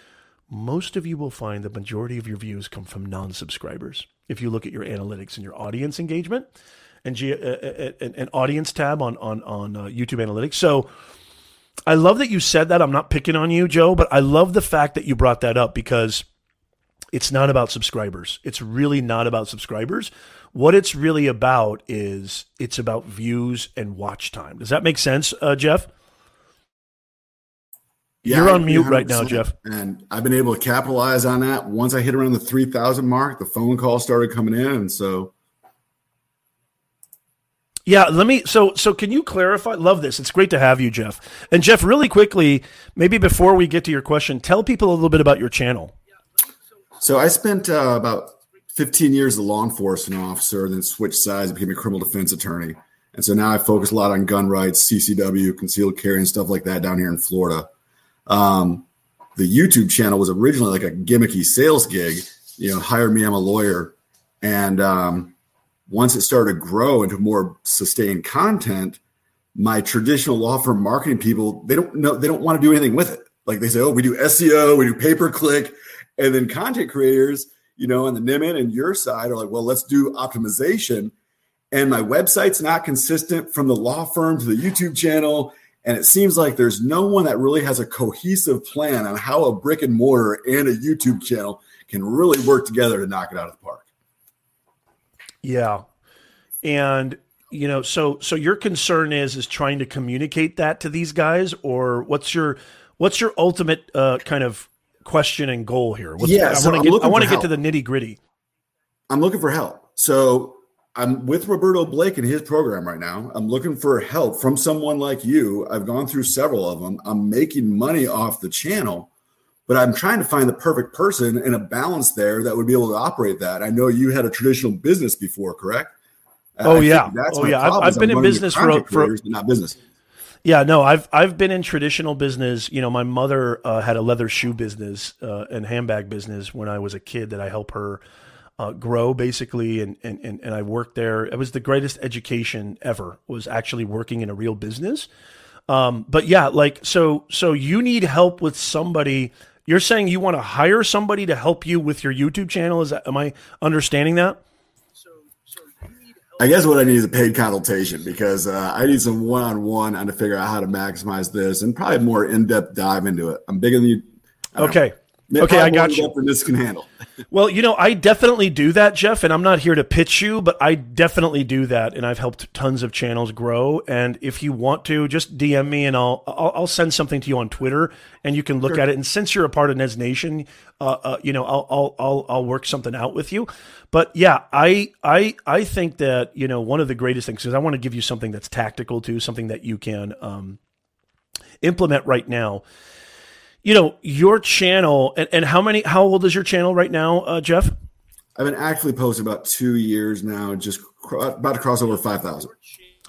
Most of you will find the majority of your views come from non subscribers. If you look at your analytics and your audience engagement and uh, uh, uh, an audience tab on, on, on uh, YouTube analytics. So I love that you said that. I'm not picking on you, Joe, but I love the fact that you brought that up because it's not about subscribers. It's really not about subscribers. What it's really about is it's about views and watch time. Does that make sense, uh, Jeff? Yeah, You're on mute right now, Jeff. And I've been able to capitalize on that. Once I hit around the 3,000 mark, the phone calls started coming in. And so. Yeah, let me. So, so can you clarify? Love this. It's great to have you, Jeff. And Jeff, really quickly, maybe before we get to your question, tell people a little bit about your channel. So, I spent uh, about 15 years as a law enforcement officer, then switched sides, became a criminal defense attorney. And so now I focus a lot on gun rights, CCW, concealed carry, and stuff like that down here in Florida. Um, the YouTube channel was originally like a gimmicky sales gig. You know, hire me, I'm a lawyer. And um, once it started to grow into more sustained content, my traditional law firm marketing people they don't know they don't want to do anything with it. Like they say, oh, we do SEO, we do pay per click, and then content creators, you know, on the Nimin and your side are like, well, let's do optimization. And my website's not consistent from the law firm to the YouTube channel and it seems like there's no one that really has a cohesive plan on how a brick and mortar and a YouTube channel can really work together to knock it out of the park. Yeah. And you know, so so your concern is is trying to communicate that to these guys or what's your what's your ultimate uh, kind of question and goal here? What's, yeah, I so want to get I want to get to the nitty-gritty. I'm looking for help. So I'm with Roberto Blake in his program right now. I'm looking for help from someone like you. I've gone through several of them. I'm making money off the channel, but I'm trying to find the perfect person and a balance there that would be able to operate that. I know you had a traditional business before, correct? Oh I yeah, that's oh yeah. I've, I've been in business for, for not business. Yeah, no, I've I've been in traditional business. You know, my mother uh, had a leather shoe business uh, and handbag business when I was a kid that I helped her uh, grow basically and, and, and, and I worked there. It was the greatest education ever was actually working in a real business. Um, but yeah, like, so, so you need help with somebody. You're saying you want to hire somebody to help you with your YouTube channel. Is that, am I understanding that? I guess what I need is a paid consultation because uh, I need some one-on-one on to figure out how to maximize this and probably more in-depth dive into it. I'm bigger than you. Okay. Know, okay, I got you. This can handle. Well, you know, I definitely do that, Jeff, and I'm not here to pitch you, but I definitely do that, and I've helped tons of channels grow. And if you want to, just DM me, and I'll I'll, I'll send something to you on Twitter, and you can look sure. at it. And since you're a part of Nez Nation, uh, uh, you know, I'll, I'll I'll I'll work something out with you. But yeah, I I I think that you know one of the greatest things is I want to give you something that's tactical too, something that you can um, implement right now you know, your channel and, and how many, how old is your channel right now, uh, Jeff? I've been actively posting about two years now, just cr- about to cross over 5,000.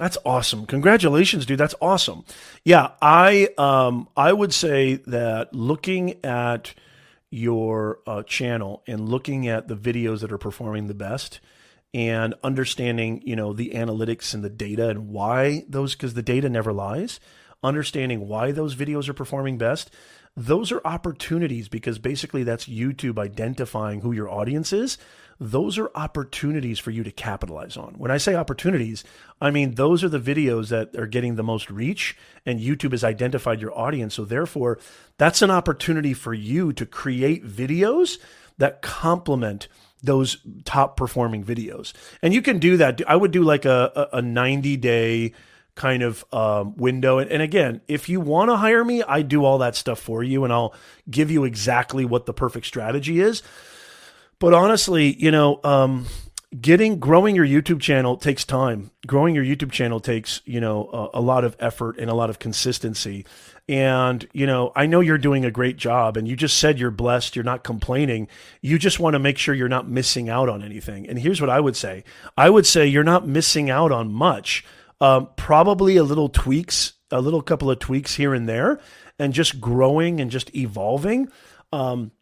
That's awesome. Congratulations, dude. That's awesome. Yeah, I um I would say that looking at your uh, channel and looking at the videos that are performing the best and understanding, you know, the analytics and the data and why those cuz the data never lies, understanding why those videos are performing best those are opportunities because basically that's YouTube identifying who your audience is. Those are opportunities for you to capitalize on. When I say opportunities, I mean those are the videos that are getting the most reach, and YouTube has identified your audience. So, therefore, that's an opportunity for you to create videos that complement those top performing videos. And you can do that. I would do like a, a 90 day kind of um, window. And, and again, if you want to hire me, I do all that stuff for you and I'll give you exactly what the perfect strategy is. But honestly, you know, um, getting growing your YouTube channel takes time. Growing your YouTube channel takes, you know, a, a lot of effort and a lot of consistency. And, you know, I know you're doing a great job and you just said you're blessed, you're not complaining. You just want to make sure you're not missing out on anything. And here's what I would say I would say you're not missing out on much um, probably a little tweaks, a little couple of tweaks here and there, and just growing and just evolving. Um,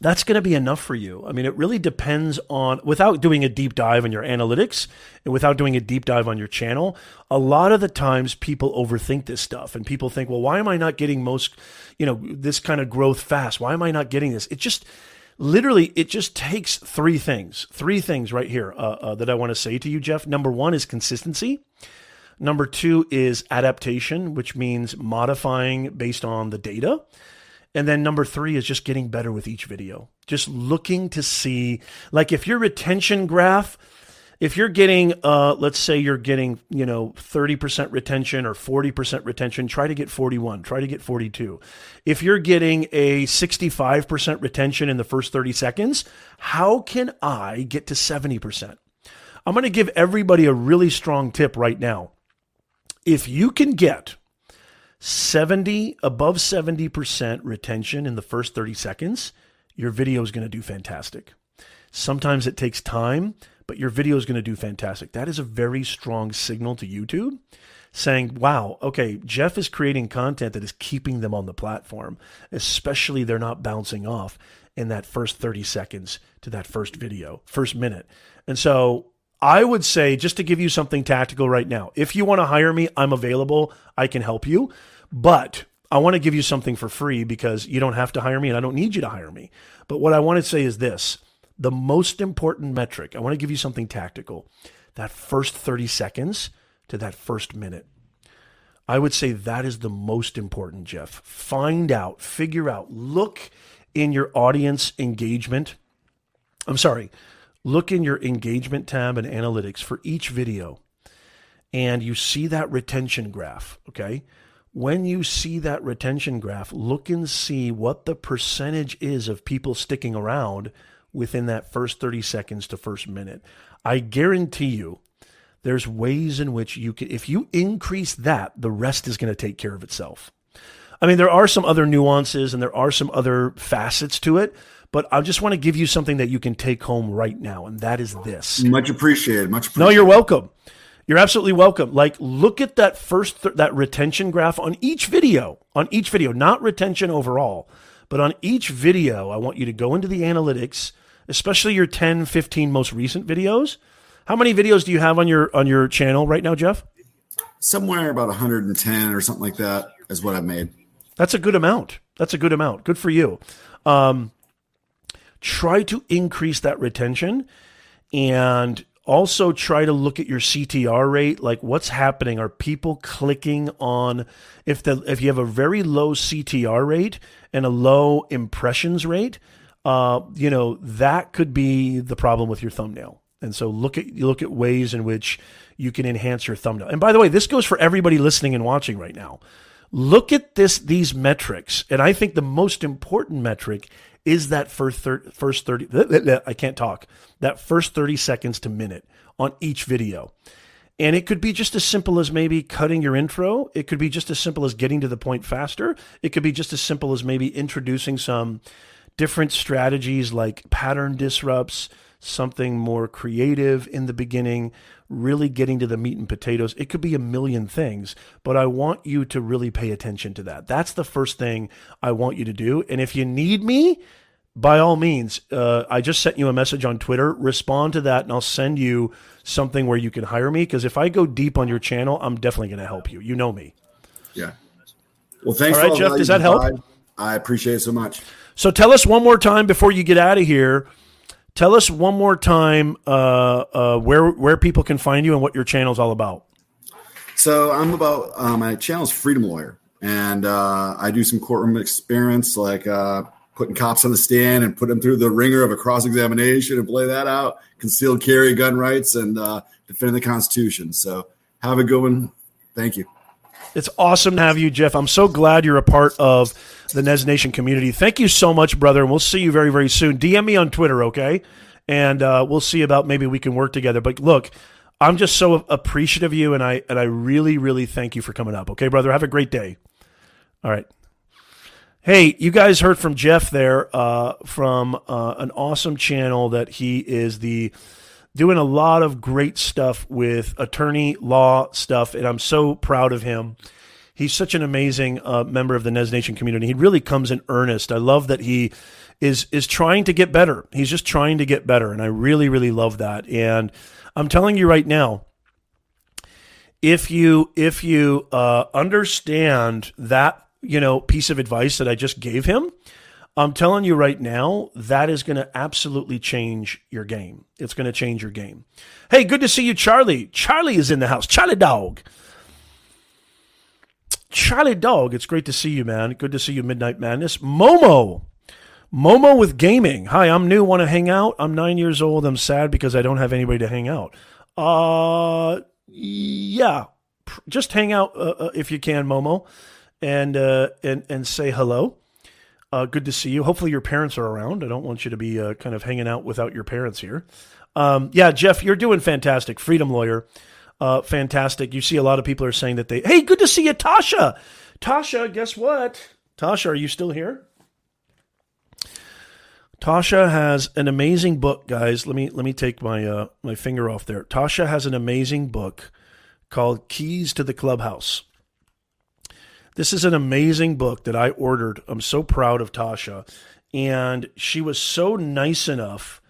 that's going to be enough for you. I mean, it really depends on, without doing a deep dive on your analytics and without doing a deep dive on your channel, a lot of the times people overthink this stuff and people think, well, why am I not getting most, you know, this kind of growth fast? Why am I not getting this? It just, literally, it just takes three things, three things right here uh, uh, that I want to say to you, Jeff. Number one is consistency. Number two is adaptation, which means modifying based on the data. And then number three is just getting better with each video. Just looking to see, like if your retention graph, if you're getting, uh, let's say you're getting, you know, 30% retention or 40% retention, try to get 41, try to get 42. If you're getting a 65% retention in the first 30 seconds, how can I get to 70%? I'm going to give everybody a really strong tip right now. If you can get 70 above 70% retention in the first 30 seconds, your video is going to do fantastic. Sometimes it takes time, but your video is going to do fantastic. That is a very strong signal to YouTube saying, wow, okay, Jeff is creating content that is keeping them on the platform, especially they're not bouncing off in that first 30 seconds to that first video, first minute. And so I would say, just to give you something tactical right now, if you want to hire me, I'm available. I can help you. But I want to give you something for free because you don't have to hire me and I don't need you to hire me. But what I want to say is this the most important metric, I want to give you something tactical that first 30 seconds to that first minute. I would say that is the most important, Jeff. Find out, figure out, look in your audience engagement. I'm sorry, look in your engagement tab and analytics for each video and you see that retention graph, okay? When you see that retention graph, look and see what the percentage is of people sticking around within that first 30 seconds to first minute. I guarantee you there's ways in which you can if you increase that, the rest is going to take care of itself. I mean, there are some other nuances and there are some other facets to it, but I just want to give you something that you can take home right now, and that is this. Much appreciated. Much appreciated. No, you're welcome. You're absolutely welcome. Like, look at that first th- that retention graph on each video. On each video, not retention overall, but on each video, I want you to go into the analytics, especially your 10, 15 most recent videos. How many videos do you have on your on your channel right now, Jeff? Somewhere about 110 or something like that is what I've made. That's a good amount. That's a good amount. Good for you. Um, try to increase that retention and also try to look at your CTR rate. Like what's happening? Are people clicking on if the if you have a very low CTR rate and a low impressions rate uh, you know that could be the problem with your thumbnail. And so look at look at ways in which you can enhance your thumbnail. And by the way this goes for everybody listening and watching right now. Look at this these metrics. And i think the most important metric is that first thir- first 30 I can't talk. That first 30 seconds to minute on each video. And it could be just as simple as maybe cutting your intro. It could be just as simple as getting to the point faster. It could be just as simple as maybe introducing some different strategies like pattern disrupts, something more creative in the beginning, really getting to the meat and potatoes. It could be a million things, but I want you to really pay attention to that. That's the first thing I want you to do. And if you need me, by all means, uh, I just sent you a message on Twitter. Respond to that, and I'll send you something where you can hire me. Because if I go deep on your channel, I'm definitely going to help you. You know me. Yeah. Well, thanks. All right, Jeff. Does that help? I appreciate it so much. So tell us one more time before you get out of here Tell us one more time uh, uh, where where people can find you and what your channel is all about. So I'm about uh, my channel is Freedom Lawyer, and uh, I do some courtroom experience, like uh, putting cops on the stand and put them through the ringer of a cross examination and play that out, concealed carry, gun rights, and uh, defend the Constitution. So have a good one. Thank you. It's awesome to have you, Jeff. I'm so glad you're a part of the Nez Nation community. Thank you so much, brother, and we'll see you very, very soon. DM me on Twitter, okay? And uh, we'll see about maybe we can work together. But look, I'm just so appreciative of you, and I and I really, really thank you for coming up. Okay, brother. Have a great day. All right. Hey, you guys heard from Jeff there uh, from uh, an awesome channel that he is the doing a lot of great stuff with attorney law stuff, and I'm so proud of him he's such an amazing uh, member of the Nez Nation community. He really comes in earnest. I love that he is is trying to get better. He's just trying to get better, and I really really love that. And I'm telling you right now, if you if you uh, understand that you know piece of advice that I just gave him. I'm telling you right now, that is going to absolutely change your game. It's going to change your game. Hey, good to see you, Charlie. Charlie is in the house. Charlie Dog. Charlie Dog, it's great to see you, man. Good to see you, Midnight Madness. Momo. Momo with gaming. Hi, I'm new. Want to hang out? I'm nine years old. I'm sad because I don't have anybody to hang out. Uh, yeah, just hang out uh, uh, if you can, Momo, and uh, and and say hello. Uh, good to see you. Hopefully your parents are around. I don't want you to be uh, kind of hanging out without your parents here. Um, yeah, Jeff, you're doing fantastic. Freedom lawyer, uh, fantastic. You see a lot of people are saying that they. Hey, good to see you, Tasha. Tasha, guess what? Tasha, are you still here? Tasha has an amazing book, guys. Let me let me take my uh, my finger off there. Tasha has an amazing book called Keys to the Clubhouse. This is an amazing book that I ordered. I'm so proud of Tasha, and she was so nice enough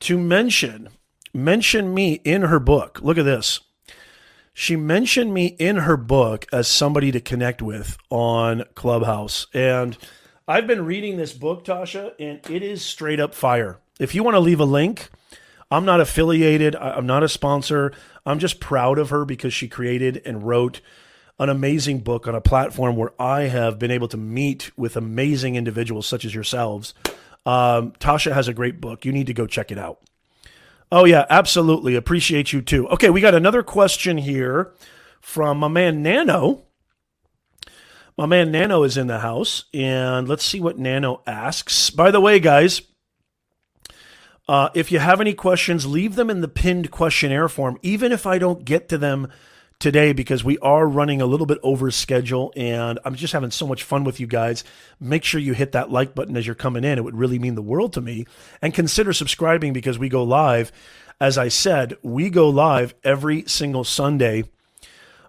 to mention mention me in her book. Look at this. She mentioned me in her book as somebody to connect with on Clubhouse, and I've been reading this book, Tasha, and it is straight up fire. If you want to leave a link, I'm not affiliated, I'm not a sponsor. I'm just proud of her because she created and wrote an amazing book on a platform where I have been able to meet with amazing individuals such as yourselves. Um, Tasha has a great book. You need to go check it out. Oh, yeah, absolutely. Appreciate you too. Okay, we got another question here from my man Nano. My man Nano is in the house, and let's see what Nano asks. By the way, guys, uh, if you have any questions, leave them in the pinned questionnaire form, even if I don't get to them today, because we are running a little bit over schedule, and I'm just having so much fun with you guys. Make sure you hit that like button as you're coming in; it would really mean the world to me. And consider subscribing because we go live. As I said, we go live every single Sunday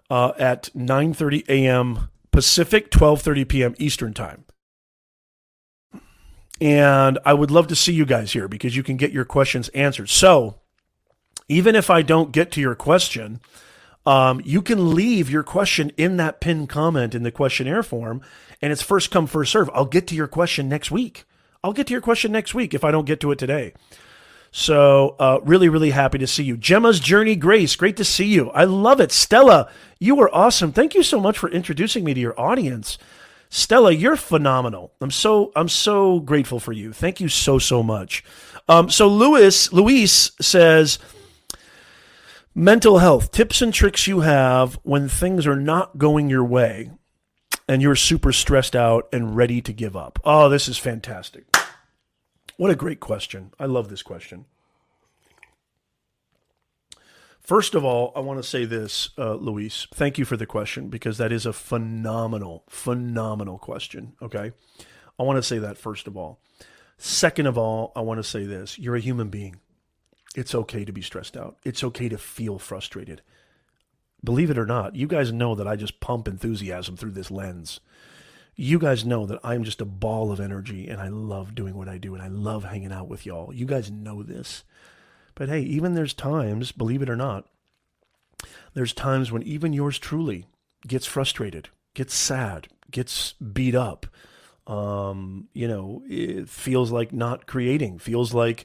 uh, at 9:30 a.m. Pacific, 12:30 p.m. Eastern Time. And I would love to see you guys here because you can get your questions answered. So, even if I don't get to your question, um, you can leave your question in that pinned comment in the questionnaire form, and it's first come, first serve. I'll get to your question next week. I'll get to your question next week if I don't get to it today. So, uh, really, really happy to see you. Gemma's Journey Grace, great to see you. I love it. Stella, you are awesome. Thank you so much for introducing me to your audience. Stella, you're phenomenal. I'm so I'm so grateful for you. Thank you so so much. Um, so Louis Luis says, mental health tips and tricks you have when things are not going your way, and you're super stressed out and ready to give up. Oh, this is fantastic. What a great question. I love this question. First of all, I want to say this, uh, Luis. Thank you for the question because that is a phenomenal, phenomenal question. Okay. I want to say that first of all. Second of all, I want to say this you're a human being. It's okay to be stressed out, it's okay to feel frustrated. Believe it or not, you guys know that I just pump enthusiasm through this lens you guys know that I'm just a ball of energy and I love doing what I do and I love hanging out with y'all. You guys know this. But hey, even there's times, believe it or not, there's times when even yours truly gets frustrated, gets sad, gets beat up. Um, you know, it feels like not creating, feels like,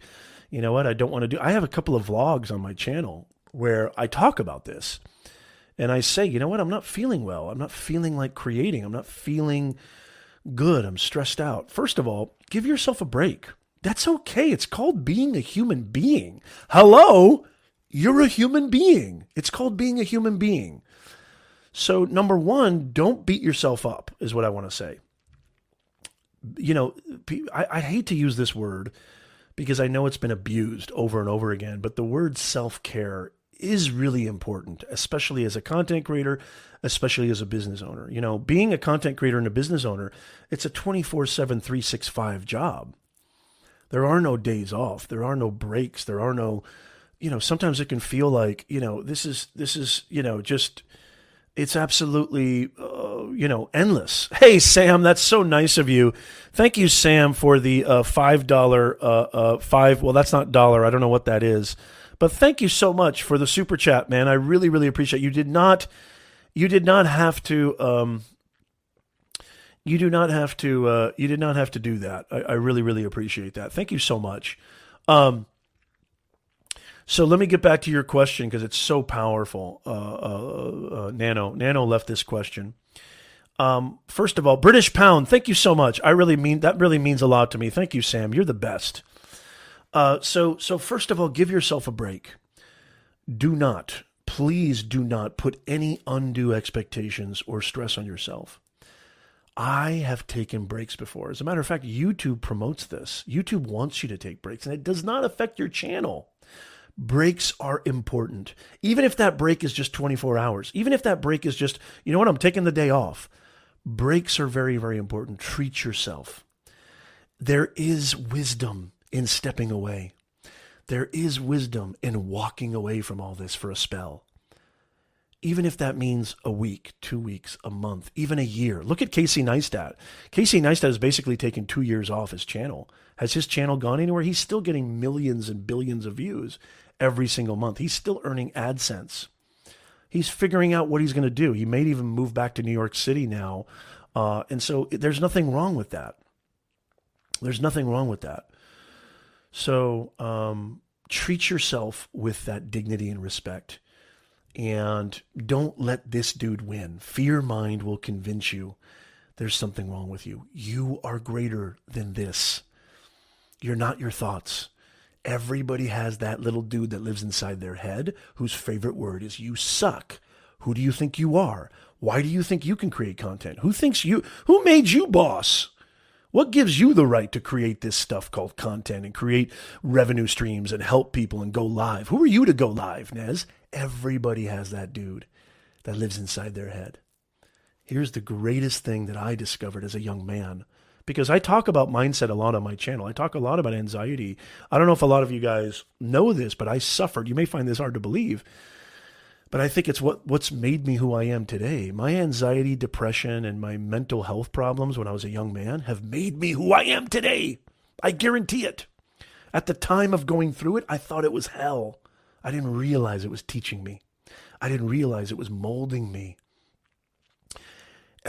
you know what, I don't want to do. I have a couple of vlogs on my channel where I talk about this and I say, you know what, I'm not feeling well. I'm not feeling like creating. I'm not feeling good. I'm stressed out. First of all, give yourself a break. That's okay. It's called being a human being. Hello, you're a human being. It's called being a human being. So, number one, don't beat yourself up, is what I want to say. You know, I, I hate to use this word because I know it's been abused over and over again, but the word self care is really important, especially as a content creator, especially as a business owner. You know, being a content creator and a business owner, it's a 24 7, 365 job. There are no days off. There are no breaks. There are no, you know, sometimes it can feel like, you know, this is, this is, you know, just, it's absolutely, uh, you know, endless. Hey, Sam, that's so nice of you. Thank you, Sam, for the uh, $5, uh, uh, five, well, that's not dollar. I don't know what that is. But thank you so much for the super chat, man. I really, really appreciate. It. You did not, you did not have to. Um, you do not have to. Uh, you did not have to do that. I, I really, really appreciate that. Thank you so much. Um, so let me get back to your question because it's so powerful. Uh, uh, uh, Nano, Nano left this question. Um, first of all, British pound, thank you so much. I really mean that really means a lot to me. Thank you, Sam. You're the best. Uh, so so first of all, give yourself a break. Do not, please do not put any undue expectations or stress on yourself. I have taken breaks before. As a matter of fact, YouTube promotes this. YouTube wants you to take breaks, and it does not affect your channel. Breaks are important. Even if that break is just 24 hours, even if that break is just, you know what, I'm taking the day off. Breaks are very, very important. Treat yourself. There is wisdom in stepping away. There is wisdom in walking away from all this for a spell. Even if that means a week, two weeks, a month, even a year. Look at Casey Neistat. Casey Neistat has basically taken two years off his channel. Has his channel gone anywhere? He's still getting millions and billions of views every single month. He's still earning AdSense. He's figuring out what he's going to do. He may even move back to New York City now. Uh, and so there's nothing wrong with that. There's nothing wrong with that. So um, treat yourself with that dignity and respect. And don't let this dude win. Fear mind will convince you there's something wrong with you. You are greater than this. You're not your thoughts. Everybody has that little dude that lives inside their head whose favorite word is you suck. Who do you think you are? Why do you think you can create content? Who thinks you who made you boss? What gives you the right to create this stuff called content and create revenue streams and help people and go live? Who are you to go live, Nez? Everybody has that dude that lives inside their head. Here's the greatest thing that I discovered as a young man because I talk about mindset a lot on my channel. I talk a lot about anxiety. I don't know if a lot of you guys know this, but I suffered. You may find this hard to believe but I think it's what what's made me who I am today. My anxiety, depression, and my mental health problems when I was a young man have made me who I am today. I guarantee it. At the time of going through it, I thought it was hell. I didn't realize it was teaching me. I didn't realize it was molding me.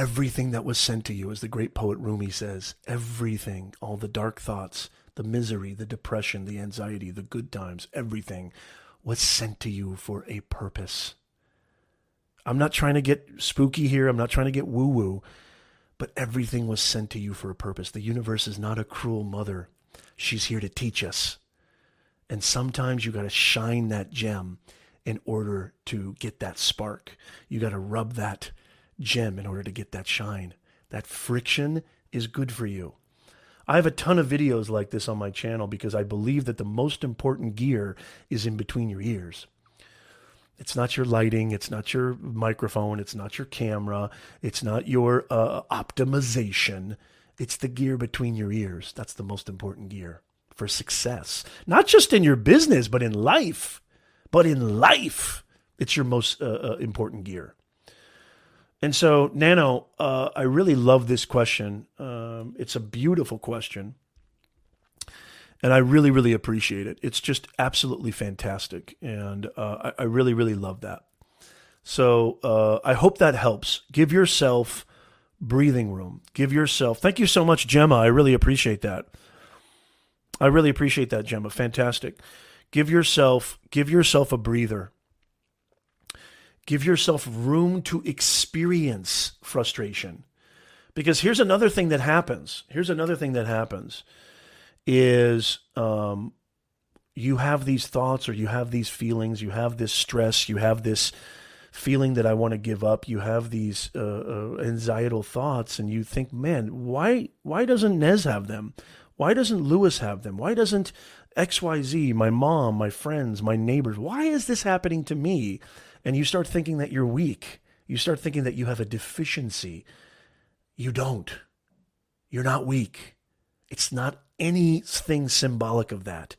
Everything that was sent to you, as the great poet Rumi says, everything, all the dark thoughts, the misery, the depression, the anxiety, the good times, everything was sent to you for a purpose. I'm not trying to get spooky here. I'm not trying to get woo woo, but everything was sent to you for a purpose. The universe is not a cruel mother. She's here to teach us. And sometimes you got to shine that gem in order to get that spark. You got to rub that gem in order to get that shine. That friction is good for you. I have a ton of videos like this on my channel because I believe that the most important gear is in between your ears. It's not your lighting, it's not your microphone, it's not your camera, it's not your uh, optimization. It's the gear between your ears. That's the most important gear for success. Not just in your business, but in life. But in life, it's your most uh, uh, important gear. And so, Nano, uh, I really love this question. Um, it's a beautiful question. And I really, really appreciate it. It's just absolutely fantastic. And uh, I, I, really, really love that. So uh, I hope that helps. Give yourself breathing room. Give yourself. Thank you so much, Gemma. I really appreciate that. I really appreciate that, Gemma. Fantastic. Give yourself, give yourself a breather. Give yourself room to experience frustration. Because here's another thing that happens. Here's another thing that happens is um, you have these thoughts or you have these feelings, you have this stress, you have this feeling that I want to give up, you have these uh, uh, anxietal thoughts, and you think, man, why why doesn't Nez have them? Why doesn't Lewis have them? Why doesn't XYZ, my mom, my friends, my neighbors, why is this happening to me? And you start thinking that you're weak. You start thinking that you have a deficiency. You don't. You're not weak. It's not anything symbolic of that.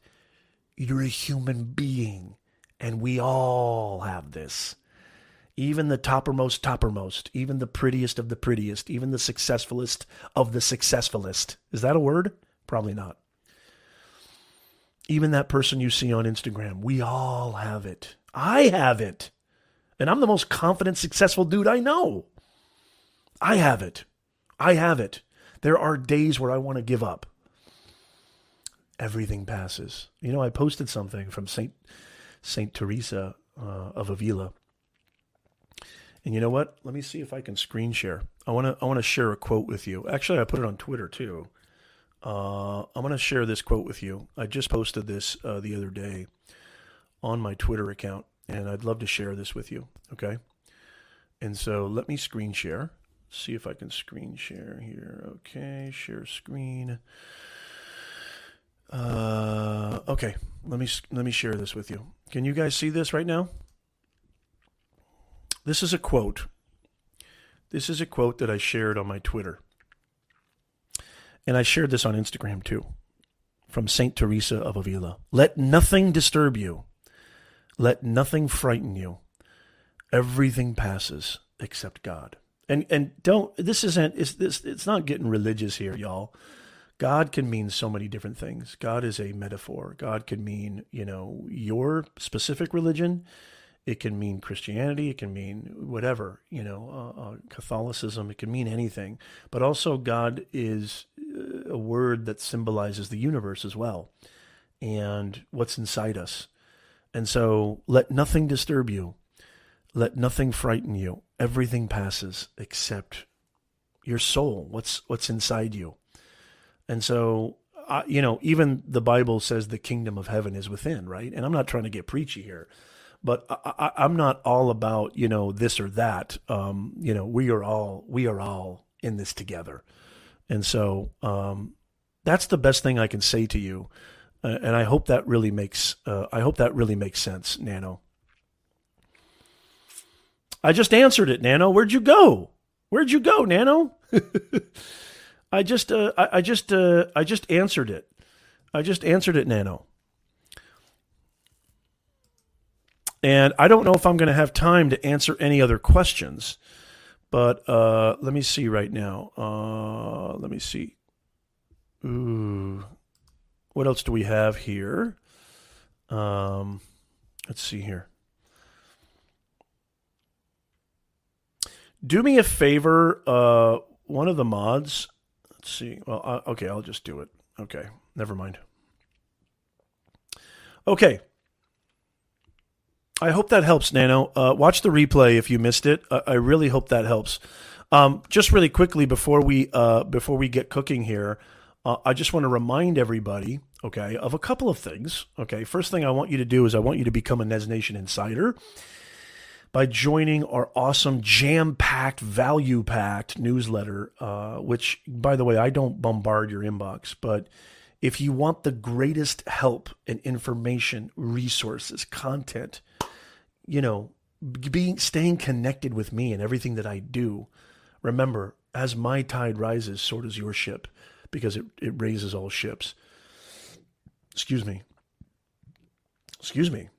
You're a human being, and we all have this. Even the toppermost, toppermost, even the prettiest of the prettiest, even the successfulest of the successfulest. Is that a word? Probably not. Even that person you see on Instagram, we all have it. I have it. And I'm the most confident, successful dude I know. I have it. I have it. There are days where I want to give up. Everything passes. You know, I posted something from Saint Saint Teresa uh, of Avila, And you know what? Let me see if I can screen share. I want to I want to share a quote with you. Actually, I put it on Twitter too. Uh, I'm going to share this quote with you. I just posted this uh, the other day on my Twitter account, and I'd love to share this with you. Okay. And so let me screen share. See if I can screen share here. Okay, share screen. Uh, okay, let me let me share this with you. Can you guys see this right now? This is a quote. This is a quote that I shared on my Twitter. And I shared this on Instagram too, from St. Teresa of Avila. Let nothing disturb you. Let nothing frighten you. Everything passes except God. And and don't this isn't it's this it's not getting religious here, y'all. God can mean so many different things. God is a metaphor. God can mean, you know, your specific religion. It can mean Christianity. It can mean whatever, you know, uh, uh, Catholicism. It can mean anything. But also, God is uh, a word that symbolizes the universe as well and what's inside us. And so, let nothing disturb you. Let nothing frighten you. Everything passes except your soul. What's what's inside you. And so, uh, you know, even the Bible says the kingdom of heaven is within, right? And I'm not trying to get preachy here, but I, am not all about you know this or that. Um, you know, we are all we are all in this together, and so um, that's the best thing I can say to you. Uh, and I hope that really makes uh, I hope that really makes sense, Nano. I just answered it, Nano. Where'd you go? Where'd you go, Nano? I just, uh, I, I, just, uh, I just answered it. I just answered it, Nano. And I don't know if I'm going to have time to answer any other questions, but uh, let me see right now. Uh, let me see. Ooh, what else do we have here? Um, let's see here. Do me a favor, uh, one of the mods Let's see. Well, uh, okay, I'll just do it. Okay, never mind. Okay. I hope that helps, Nano. Uh, watch the replay if you missed it. I, I really hope that helps. Um, just really quickly before we uh, before we get cooking here, uh, I just want to remind everybody, okay, of a couple of things. Okay, first thing I want you to do is I want you to become a Nez Nation insider by joining our awesome jam packed, value packed newsletter, uh, which, by the way, I don't bombard your inbox, but if you want the greatest help and information, resources, content, you know, being staying connected with me and everything that I do, remember, as my tide rises, so does your ship, because it, it raises all ships. Excuse me. Excuse me.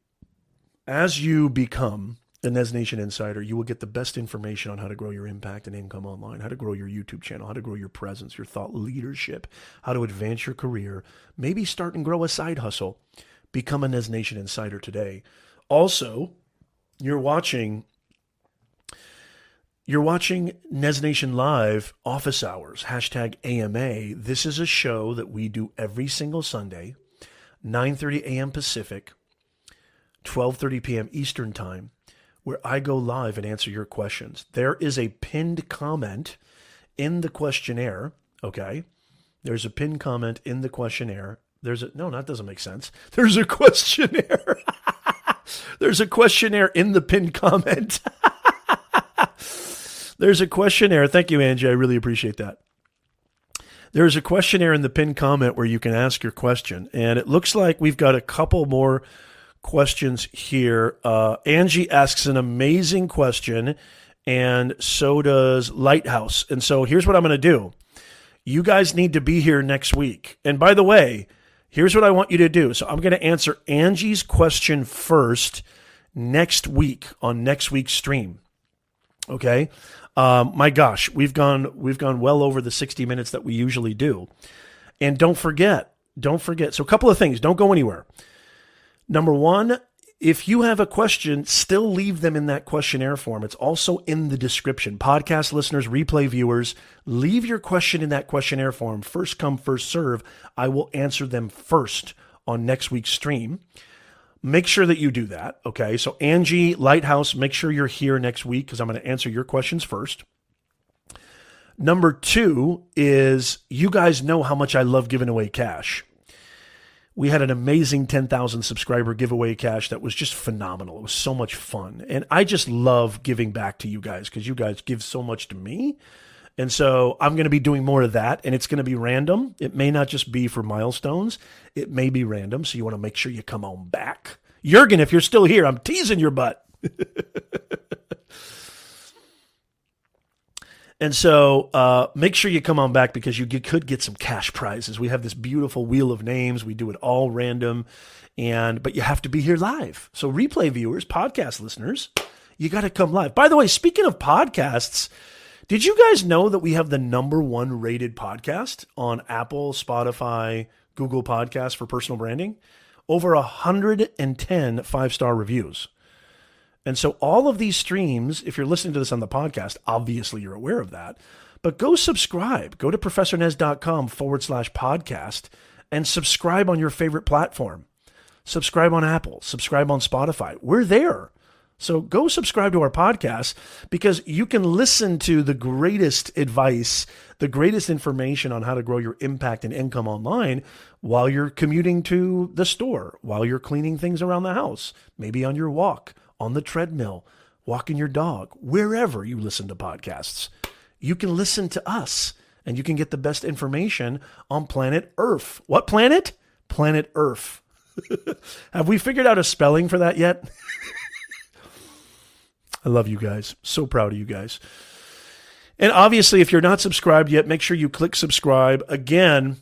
As you become the Nez Nation Insider, you will get the best information on how to grow your impact and income online, how to grow your YouTube channel, how to grow your presence, your thought leadership, how to advance your career, maybe start and grow a side hustle. Become a Nez Nation Insider today. Also, you're watching you're watching Nez Nation Live Office Hours, hashtag AMA. This is a show that we do every single Sunday, 9.30 a.m. Pacific, 12.30 p.m. Eastern Time where I go live and answer your questions. There is a pinned comment in the questionnaire. Okay. There's a pinned comment in the questionnaire. There's a, no, that doesn't make sense. There's a questionnaire. There's a questionnaire in the pinned comment. There's a questionnaire. Thank you, Angie. I really appreciate that. There's a questionnaire in the pinned comment where you can ask your question. And it looks like we've got a couple more questions here. Uh, Angie asks an amazing question, and so does Lighthouse. And so here's what I'm going to do. You guys need to be here next week. And by the way, here's what I want you to do. So I'm going to answer Angie's question first next week on next week's stream. Okay. Um, my gosh, we've gone we've gone well over the 60 minutes that we usually do. And don't forget, don't forget. So a couple of things. Don't go anywhere. Number one, if you have a question, still leave them in that questionnaire form. It's also in the description. Podcast listeners, replay viewers, leave your question in that questionnaire form. First come, first serve. I will answer them first on next week's stream. Make sure that you do that. Okay. So, Angie Lighthouse, make sure you're here next week because I'm going to answer your questions first. Number two is you guys know how much I love giving away cash. We had an amazing 10,000 subscriber giveaway cash that was just phenomenal. It was so much fun. And I just love giving back to you guys because you guys give so much to me. And so I'm going to be doing more of that, and it's going to be random. It may not just be for milestones, it may be random. So you want to make sure you come on back. Jurgen, if you're still here, I'm teasing your butt. and so uh, make sure you come on back because you could get some cash prizes. We have this beautiful wheel of names. We do it all random, and but you have to be here live. So replay viewers, podcast listeners, you got to come live. By the way, speaking of podcasts, did you guys know that we have the number one rated podcast on Apple, Spotify, Google Podcasts for personal branding? Over 110 five star reviews. And so, all of these streams, if you're listening to this on the podcast, obviously you're aware of that. But go subscribe. Go to professornez.com forward slash podcast and subscribe on your favorite platform. Subscribe on Apple, subscribe on Spotify. We're there. So go subscribe to our podcast because you can listen to the greatest advice, the greatest information on how to grow your impact and income online while you're commuting to the store, while you're cleaning things around the house, maybe on your walk, on the treadmill, walking your dog, wherever you listen to podcasts. You can listen to us and you can get the best information on planet Earth. What planet? Planet Earth. Have we figured out a spelling for that yet? I love you guys. So proud of you guys. And obviously, if you're not subscribed yet, make sure you click subscribe. Again,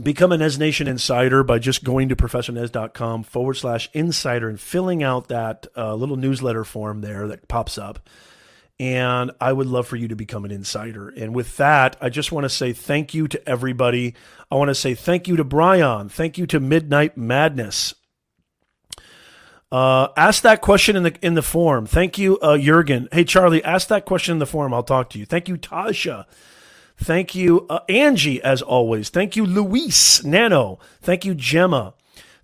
become a Nez Nation insider by just going to professornez.com forward slash insider and filling out that uh, little newsletter form there that pops up. And I would love for you to become an insider. And with that, I just want to say thank you to everybody. I want to say thank you to Brian. Thank you to Midnight Madness. Uh, ask that question in the in the forum. Thank you, uh, Jurgen. Hey, Charlie, ask that question in the forum. I'll talk to you. Thank you, Tasha. Thank you, uh, Angie, as always. Thank you, Luis Nano. Thank you, Gemma.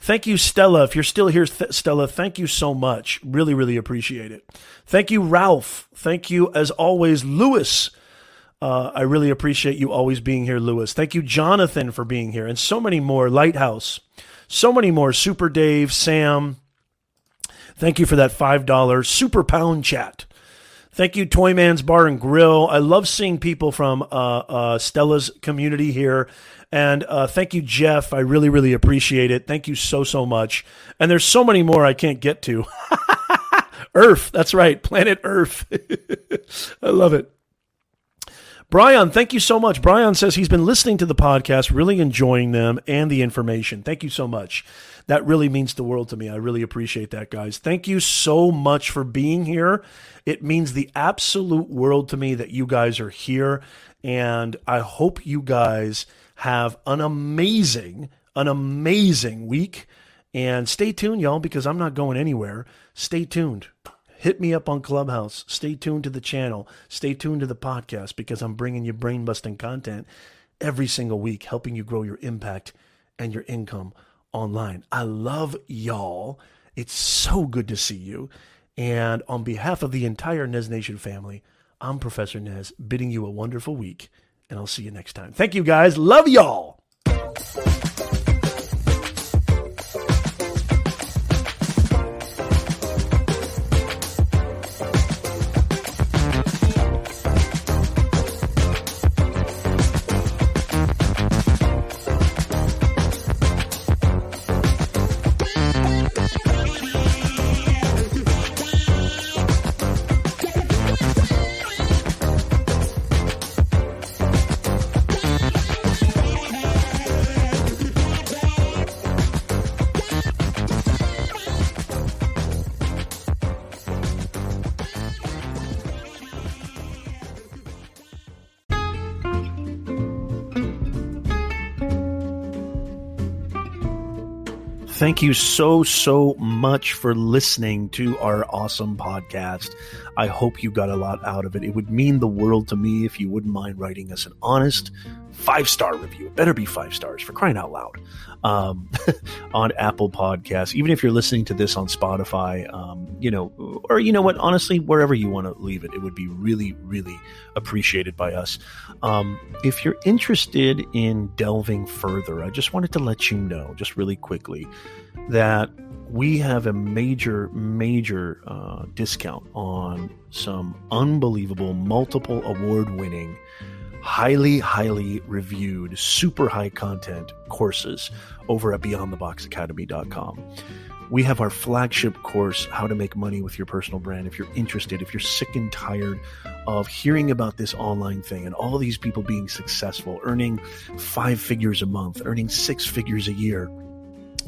Thank you, Stella. If you're still here, Th- Stella, thank you so much. Really, really appreciate it. Thank you, Ralph. Thank you, as always, Lewis. Uh, I really appreciate you always being here, Lewis. Thank you, Jonathan, for being here, and so many more. Lighthouse, so many more. Super Dave, Sam, Thank you for that $5 super pound chat. Thank you, Toyman's Bar and Grill. I love seeing people from uh, uh, Stella's community here. And uh, thank you, Jeff. I really, really appreciate it. Thank you so, so much. And there's so many more I can't get to. Earth, that's right, planet Earth. I love it. Brian, thank you so much. Brian says he's been listening to the podcast, really enjoying them and the information. Thank you so much that really means the world to me. I really appreciate that, guys. Thank you so much for being here. It means the absolute world to me that you guys are here. And I hope you guys have an amazing, an amazing week. And stay tuned, y'all, because I'm not going anywhere. Stay tuned. Hit me up on Clubhouse. Stay tuned to the channel. Stay tuned to the podcast because I'm bringing you brain busting content every single week, helping you grow your impact and your income online. I love y'all. It's so good to see you. And on behalf of the entire Nez Nation family, I'm Professor Nez, bidding you a wonderful week, and I'll see you next time. Thank you guys. Love y'all. Thank you so, so much for listening to our awesome podcast. I hope you got a lot out of it. It would mean the world to me if you wouldn't mind writing us an honest, five star review. It better be five stars for crying out loud um, on Apple Podcasts. Even if you're listening to this on Spotify, um, you know, or you know what, honestly, wherever you want to leave it, it would be really, really appreciated by us. Um, if you're interested in delving further, I just wanted to let you know, just really quickly, that we have a major, major uh, discount on some unbelievable, multiple award winning highly, highly reviewed, super high content courses over at beyondtheboxacademy.com. We have our flagship course, How to Make Money with Your Personal Brand. If you're interested, if you're sick and tired of hearing about this online thing and all these people being successful, earning five figures a month, earning six figures a year,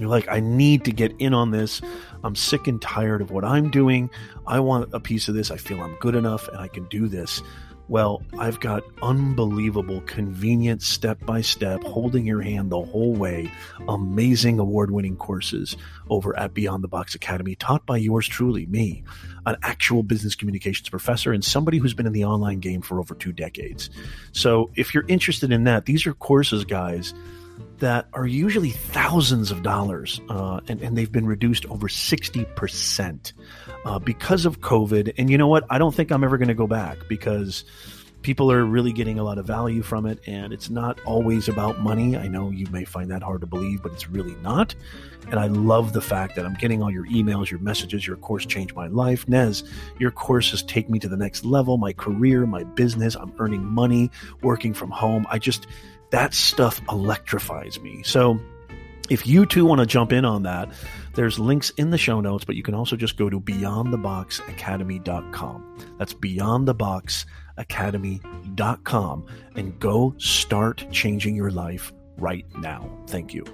you're like, I need to get in on this. I'm sick and tired of what I'm doing. I want a piece of this. I feel I'm good enough and I can do this. Well, I've got unbelievable, convenient, step by step, holding your hand the whole way, amazing award winning courses over at Beyond the Box Academy, taught by yours truly, me, an actual business communications professor and somebody who's been in the online game for over two decades. So if you're interested in that, these are courses, guys that are usually thousands of dollars, uh, and, and, they've been reduced over 60% uh, because of COVID. And you know what? I don't think I'm ever going to go back because people are really getting a lot of value from it, and it's not always about money. I know you may find that hard to believe, but it's really not. And I love the fact that I'm getting all your emails, your messages, your course changed my life. Nez, your courses take me to the next level, my career, my business. I'm earning money, working from home. I just, that stuff electrifies me. So if you too want to jump in on that, there's links in the show notes, but you can also just go to beyondtheboxacademy.com. That's beyondtheboxacademy.com and go start changing your life right now. Thank you.